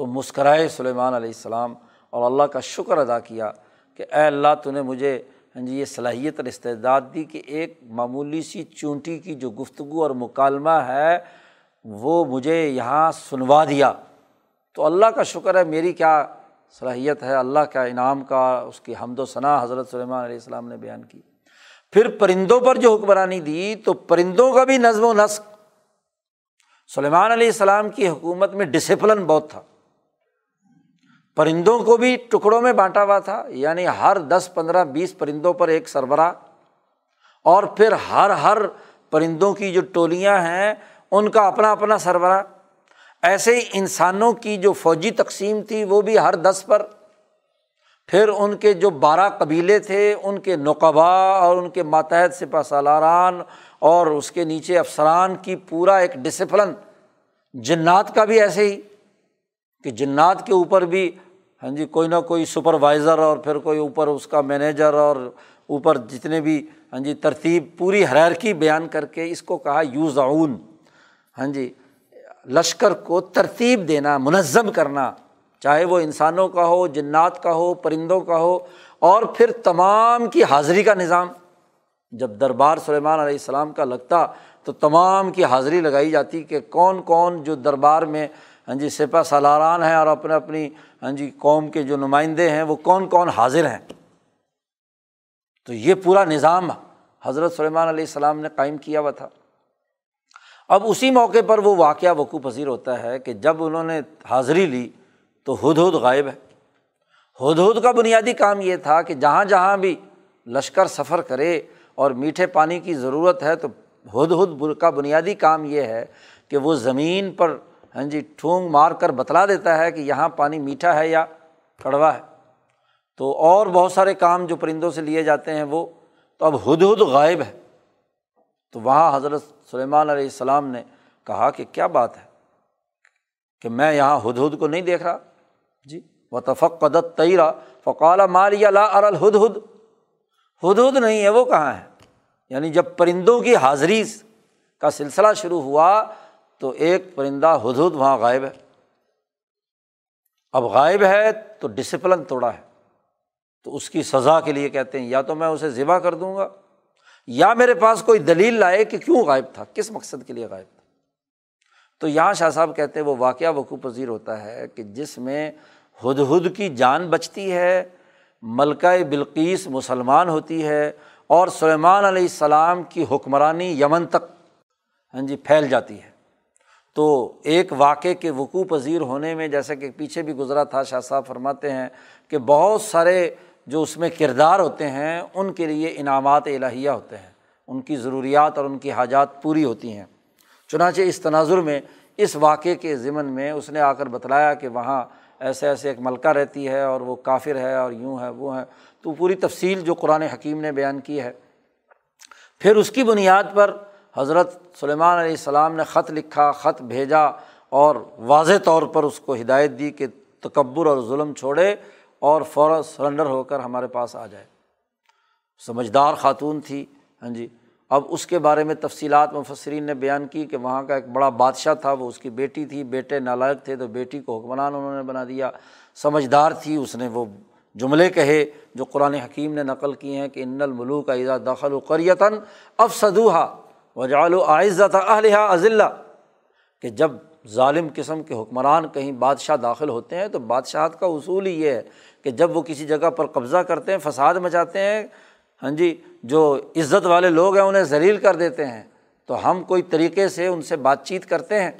تو مسکرائے سلیمان علیہ السلام اور اللہ کا شکر ادا کیا کہ اے اللہ تو نے مجھے ہاں جی یہ صلاحیت اور استعداد دی کہ ایک معمولی سی چونٹی کی جو گفتگو اور مکالمہ ہے وہ مجھے یہاں سنوا دیا۔ تو اللہ کا شکر ہے، میری کیا صلاحیت ہے؟ اللہ کا انعام کا، اس کی حمد و ثناء حضرت سلیمان علیہ السلام نے بیان کی۔ پھر پرندوں پر جو حکمرانی دی تو پرندوں کا بھی نظم و نسق۔ سلیمان علیہ السلام کی حکومت میں ڈسپلن بہت تھا۔ پرندوں کو بھی ٹکڑوں میں بانٹا ہوا تھا یعنی ہر دس، پندرہ، بیس پرندوں پر ایک سربراہ۔ اور پھر ہر ہر پرندوں کی جو ٹولیاں ہیں، ان کا اپنا اپنا سربراہ۔ ایسے ہی انسانوں کی جو فوجی تقسیم تھی، وہ بھی ہر دس پر۔ پھر ان کے جو بارہ قبیلے تھے، ان کے نقبا اور ان کے ماتحت سپا سالاران اور اس کے نیچے افسران کی پورا ایک ڈسپلن جنات کا بھی ایسے ہی، کہ جنات کے اوپر بھی ہاں جی کوئی نہ کوئی سپروائزر اور پھر کوئی اوپر اس کا مینیجر اور اوپر جتنے بھی ہاں جی ترتیب، پوری حرارکی بیان کر کے اس کو کہا یوزاون ہاں جی لشکر کو ترتیب دینا، منظم کرنا، چاہے وہ انسانوں کا ہو، جنات کا ہو، پرندوں کا ہو، اور پھر تمام کی حاضری کا نظام۔ جب دربار سلیمان علیہ السلام کا لگتا تو تمام کی حاضری لگائی جاتی کہ کون کون جو دربار میں ہاں جی سپا سالاران ہیں اور اپنے اپنی ہاں جی قوم کے جو نمائندے ہیں، وہ کون کون حاضر ہیں؟ تو یہ پورا نظام حضرت سلیمان علیہ السلام نے قائم کیا ہوا تھا۔ اب اسی موقع پر وہ واقعہ وقوع پذیر ہوتا ہے کہ جب انہوں نے حاضری لی تو ہد ہد غائب ہے۔ ہد ہد کا بنیادی کام یہ تھا کہ جہاں جہاں بھی لشکر سفر کرے اور میٹھے پانی کی ضرورت ہے تو ہد ہد کا بنیادی کام یہ ہے کہ وہ زمین پر ہاں جی ٹھونگ مار کر بتلا دیتا ہے کہ یہاں پانی میٹھا ہے یا کڑوا ہے۔ تو اور بہت سارے کام جو پرندوں سے لیے جاتے ہیں وہ تو اب ہد ہد غائب ہے۔ تو وہاں حضرت سلیمان علیہ السلام نے کہا کہ کیا بات ہے؟ کہ میں یہاں ہد ہد کو نہیں دیکھ رہا۔ جی و تفق قدت تعیرہ فقال مالیہ لا الہد ہد۔ ہد ہد نہیں ہے، وہ کہاں ہے؟ یعنی جب پرندوں کی حاضری کا سلسلہ شروع ہوا تو ایک پرندہ ہد ہد وہاں غائب ہے۔ اب غائب ہے تو ڈسپلن توڑا ہے۔ تو اس کی سزا کے لیے کہتے ہیں، یا تو میں اسے ذبح کر دوں گا، یا میرے پاس کوئی دلیل لائے کہ کیوں غائب تھا، کس مقصد کے لیے غائب تھا۔ تو یہاں شاہ صاحب کہتے ہیں، وہ واقعہ وقوع پذیر ہوتا ہے کہ جس میں ہد ہد کی جان بچتی ہے، ملکہ بلقیس مسلمان ہوتی ہے اور سلیمان علیہ السلام کی حکمرانی یمن تک ہاں جی پھیل جاتی ہے۔ تو ایک واقعے کے وقوع پذیر ہونے میں جیسا کہ پیچھے بھی گزرا تھا، شاہ صاحب فرماتے ہیں کہ بہت سارے جو اس میں کردار ہوتے ہیں، ان کے لیے انعامات الہیہ ہوتے ہیں۔ ان کی ضروریات اور ان کی حاجات پوری ہوتی ہیں۔ چنانچہ اس تناظر میں، اس واقعے کے ضمن میں اس نے آ کر بتلایا کہ وہاں ایسے ایسے ایک ملکہ رہتی ہے اور وہ کافر ہے اور یوں ہے، وہ ہے۔ تو پوری تفصیل جو قرآن حکیم نے بیان کی ہے۔ پھر اس کی بنیاد پر حضرت سلیمان علیہ السلام نے خط لکھا، خط بھیجا اور واضح طور پر اس کو ہدایت دی کہ تکبر اور ظلم چھوڑے اور فوراً سرنڈر ہو کر ہمارے پاس آ جائے۔ سمجھدار خاتون تھی ہاں جی۔ اب اس کے بارے میں تفصیلات مفسرین نے بیان کی کہ وہاں کا ایک بڑا بادشاہ تھا، وہ اس کی بیٹی تھی۔ بیٹے نالائق تھے تو بیٹی کو حکمران انہوں نے بنا دیا۔ سمجھدار تھی، اس نے وہ جملے کہے جو قرآن حکیم نے نقل کی ہیں کہ ان الملو کا اعزا دخل و قریتاً اب وجال و عزت اہلحا عضلہ کہ جب ظالم قسم کے حکمران کہیں بادشاہ داخل ہوتے ہیں تو بادشاہت کا اصول ہی یہ ہے کہ جب وہ کسی جگہ پر قبضہ کرتے ہیں، فساد مچاتے ہیں ہاں جی جو عزت والے لوگ ہیں، انہیں ذلیل کر دیتے ہیں، تو ہم کوئی طریقے سے ان سے بات چیت کرتے ہیں۔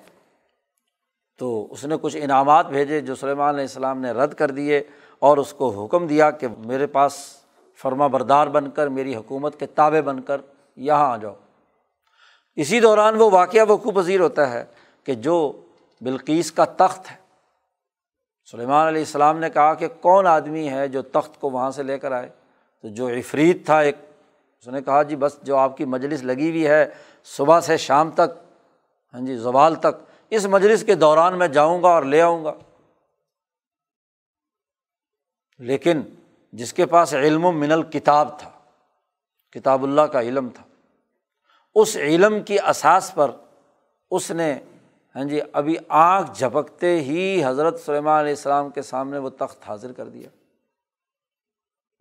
تو اس نے کچھ انعامات بھیجے جو سلیمان علیہ السلام نے رد کر دیے اور اس کو حکم دیا کہ میرے پاس فرما بردار بن کر، میری حکومت کے تابع بن کر یہاں آ جاؤ۔ اسی دوران وہ واقعہ وقوع پذیر ہوتا ہے کہ جو بلقیس کا تخت ہے، سلیمان علیہ السلام نے کہا کہ کون آدمی ہے جو تخت کو وہاں سے لے کر آئے؟ تو جو عفریت تھا ایک، اس نے کہا جی بس جو آپ کی مجلس لگی ہوئی ہے صبح سے شام تک ہاں جی زوال تک، اس مجلس کے دوران میں جاؤں گا اور لے آؤں گا۔ لیکن جس کے پاس علم و من الکتاب تھا، کتاب اللہ کا علم تھا اس علم کی اساس پر اس نے ہاں جی ابھی آنکھ جھپکتے ہی حضرت سلیمان علیہ السلام کے سامنے وہ تخت حاضر کر دیا۔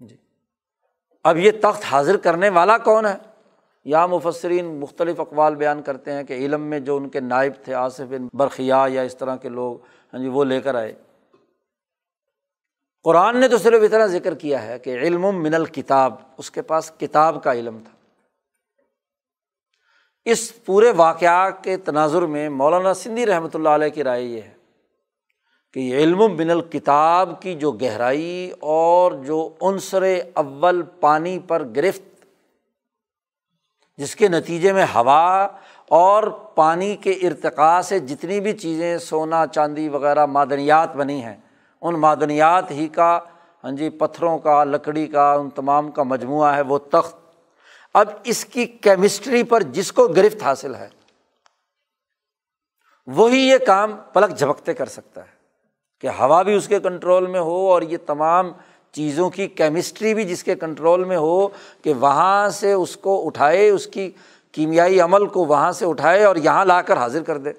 ہاں جی۔ اب یہ تخت حاضر کرنے والا کون ہے؟ یا مفسرین مختلف اقوال بیان کرتے ہیں کہ علم میں جو ان کے نائب تھے، آصف بن برقیہ یا اس طرح کے لوگ ہاں جی وہ لے کر آئے۔ قرآن نے تو صرف اتنا ذکر کیا ہے کہ علم من الکتاب، اس کے پاس کتاب کا علم تھا۔ اس پورے واقعہ کے تناظر میں مولانا سندھی رحمۃ اللہ علیہ کی رائے یہ ہے کہ علم بن الکتاب کی جو گہرائی اور جو عنصر اول پانی پر گرفت، جس کے نتیجے میں ہوا اور پانی کے ارتقاء سے جتنی بھی چیزیں سونا، چاندی وغیرہ معدنیات بنی ہیں، ان معدنیات ہی کا ہاں جی پتھروں کا، لکڑی کا، ان تمام کا مجموعہ ہے، وہ تخت اب اس کی کیمسٹری پر جس کو گرفت حاصل ہے، وہی یہ کام پلک جھپکتے کر سکتا ہے کہ ہوا بھی اس کے کنٹرول میں ہو اور یہ تمام چیزوں کی کیمسٹری بھی جس کے کنٹرول میں ہو کہ وہاں سے اس کو اٹھائے، اس کی کیمیائی عمل کو وہاں سے اٹھائے اور یہاں لا کر حاضر کر دے۔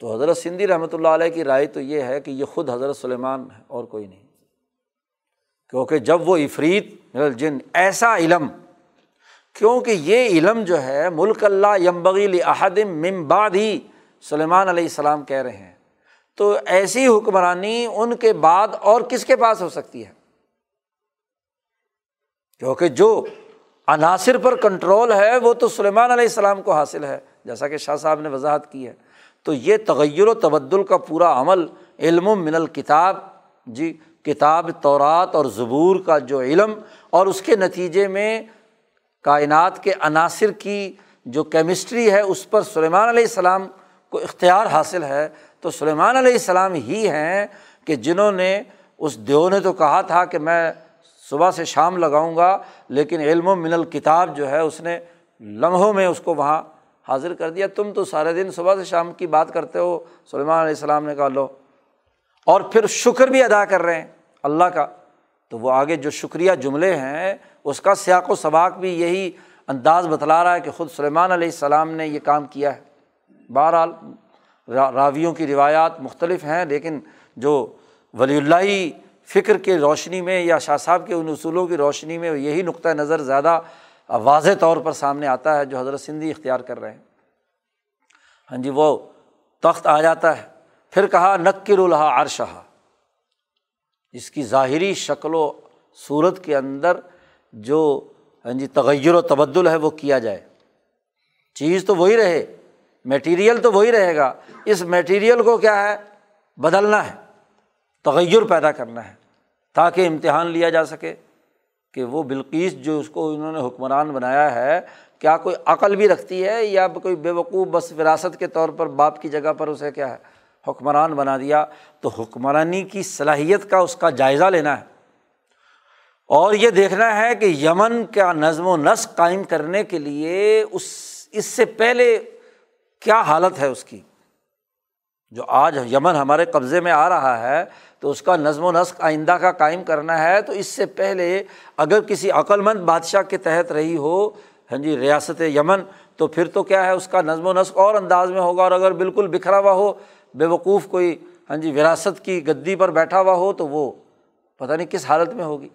تو حضرت سندھی رحمۃ اللہ علیہ کی رائے تو یہ ہے کہ یہ خود حضرت سلیمان ہے اور کوئی نہیں۔ کیونکہ جب وہ افریت جن ایسا علم، کیونکہ یہ علم جو ہے، ملک اللہ یمبغیل احدم ممباد ہی سلیمان علیہ السلام کہہ رہے ہیں۔ تو ایسی حکمرانی ان کے بعد اور کس کے پاس ہو سکتی ہے؟ کیونکہ جو عناصر پر کنٹرول ہے، وہ تو سلیمان علیہ السلام کو حاصل ہے، جیسا کہ شاہ صاحب نے وضاحت کی ہے۔ تو یہ تغیر و تبدل کا پورا عمل علم و من الکتاب جی کتاب طورات اور زبور کا جو علم اور اس کے نتیجے میں کائنات کے عناصر کی جو کیمسٹری ہے، اس پر سلیمان علیہ السلام کو اختیار حاصل ہے۔ تو سلیمان علیہ السلام ہی ہیں کہ جنہوں نے اس دیو نے تو کہا تھا کہ میں صبح سے شام لگاؤں گا، لیکن علم و من الکتاب جو ہے، اس نے لمحوں میں اس کو وہاں حاضر کر دیا۔ تم تو سارے دن صبح سے شام کی بات کرتے ہو۔ سلیمان علیہ السلام نے کہا، لو اور پھر شکر بھی ادا کر رہے ہیں اللہ کا۔ تو وہ آگے جو شکریہ جملے ہیں، اس کا سیاق و سباق بھی یہی انداز بتلا رہا ہے کہ خود سلیمان علیہ السلام نے یہ کام کیا ہے۔ بہرحال راویوں کی روایات مختلف ہیں، لیکن جو ولی اللہ فکر کے روشنی میں یا شاہ صاحب کے ان اصولوں کی روشنی میں یہی نقطۂ نظر زیادہ واضح طور پر سامنے آتا ہے جو حضرت سندھی اختیار کر رہے ہیں۔ ہاں جی وہ تخت آ جاتا ہے۔ پھر کہا نکر الحا عرشہ اس کی ظاہری شکل و صورت کے اندر جو ہاں جی تغیر و تبدل ہے، وہ کیا جائے۔ چیز تو وہی رہے میٹیریل تو وہی رہے گا۔ اس میٹیریل کو کیا ہے؟ بدلنا ہے، تغیر پیدا کرنا ہے، تاکہ امتحان لیا جا سکے کہ وہ بلقیس جو اس کو انہوں نے حکمران بنایا ہے، کیا کوئی عقل بھی رکھتی ہے یا کوئی بے وقوع بس وراثت کے طور پر باپ کی جگہ پر اسے کیا ہے؟ حکمران بنا دیا تو حکمرانی کی صلاحیت کا اس کا جائزہ لینا ہے۔ اور یہ دیکھنا ہے کہ یمن کا نظم و نسق قائم کرنے کے لیے اس اس سے پہلے کیا حالت ہے اس کی؟ جو آج یمن ہمارے قبضے میں آ رہا ہے تو اس کا نظم و نسق آئندہ کا قائم کرنا ہے تو اس سے پہلے اگر کسی عقلمند بادشاہ کے تحت رہی ہو ہاں جی ریاست یمن، تو پھر تو کیا ہے اس کا نظم و نسق اور انداز میں ہوگا اور اگر بالکل بکھرا ہوا ہو بے وقوف کوئی ہاں جی وراثت کی گدی پر بیٹھا ہوا ہو تو وہ پتہ نہیں کس حالت میں ہوگی۔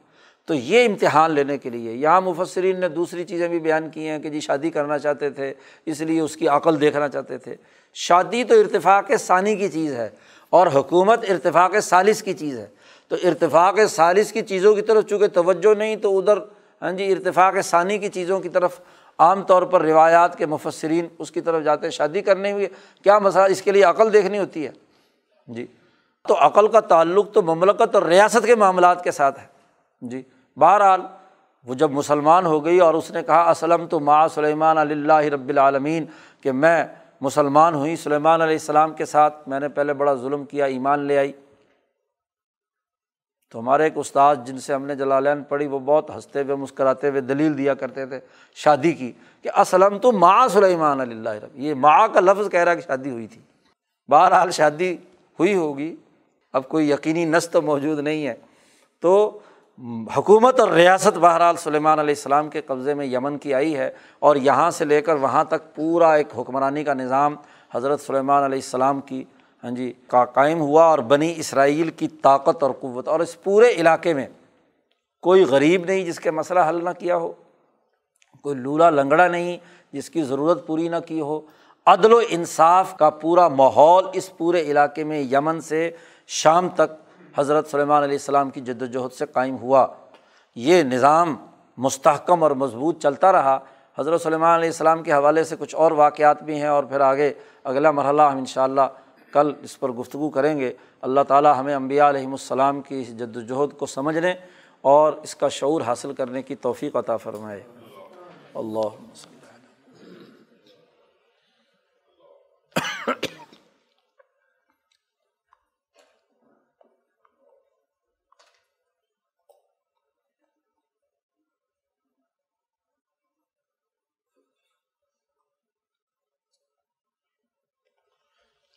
تو یہ امتحان لینے کے لیے، یہاں مفسرین نے دوسری چیزیں بھی بیان کی ہیں کہ جی شادی کرنا چاہتے تھے، اس لیے اس کی عقل دیکھنا چاہتے تھے۔ شادی تو ارتفاق ثانی کی چیز ہے اور حکومت ارتفاق سالس کی چیز ہے۔ تو ارتفاق سالس کی چیزوں کی طرف چونکہ توجہ نہیں تو ادھر ہاں جی ارتفاق ثانی کی چیزوں کی طرف عام طور پر روایات کے مفسرین اس کی طرف جاتے ہیں، شادی کرنے ہوئی کیا مسئلہ اس کے لیے عقل دیکھنی ہوتی ہے؟ جی۔ تو عقل کا تعلق تو مملکت اور ریاست کے معاملات کے ساتھ ہے۔ جی۔ بہرحال، وہ جب مسلمان ہو گئی اور اس نے کہا، اسلم تو ماں سلیمان اللہ رب العالمین، کہ میں مسلمان ہوئی، سلیمان علیہ السلام کے ساتھ میں نے پہلے بڑا ظلم کیا، ایمان لے آئی۔ تو ہمارے ایک استاد جن سے ہم نے جلالین پڑھی، وہ بہت ہنستے ہوئے، مسکراتے ہوئے دلیل دیا کرتے تھے شادی کی کہ اسلم تو ماں سلیمان علیہ اللہ رب۔ یہ ماں کا لفظ کہہ رہا کہ شادی ہوئی تھی۔ بہرحال شادی ہوئی ہوگی۔ اب کوئی یقینی نس تو موجود نہیں ہے۔ تو حکومت اور ریاست بہرحال سلیمان علیہ السلام کے قبضے میں یمن کی آئی ہے اور یہاں سے لے کر وہاں تک پورا ایک حکمرانی کا نظام حضرت سلیمان علیہ السلام کی ہاں جی کا قائم ہوا اور بنی اسرائیل کی طاقت اور قوت۔ اور اس پورے علاقے میں کوئی غریب نہیں جس کے مسئلہ حل نہ کیا ہو، کوئی لولا لنگڑا نہیں جس کی ضرورت پوری نہ کی ہو۔ عدل و انصاف کا پورا ماحول اس پورے علاقے میں یمن سے شام تک حضرت سلیمان علیہ السلام کی جد وجہد سے قائم ہوا۔ یہ نظام مستحکم اور مضبوط چلتا رہا۔ حضرت سلیمان علیہ السلام کے حوالے سے کچھ اور واقعات بھی ہیں اور پھر آگے اگلا مرحلہ ہم ان شاء اللہ کل اس پر گفتگو کریں گے۔ اللہ تعالیٰ ہمیں امبیا علیہم السلام کی اس جد وجہد کو سمجھنے اور اس کا شعور حاصل کرنے کی توفیق عطا فرمائے۔ اللہ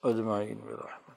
اجمعین برحمت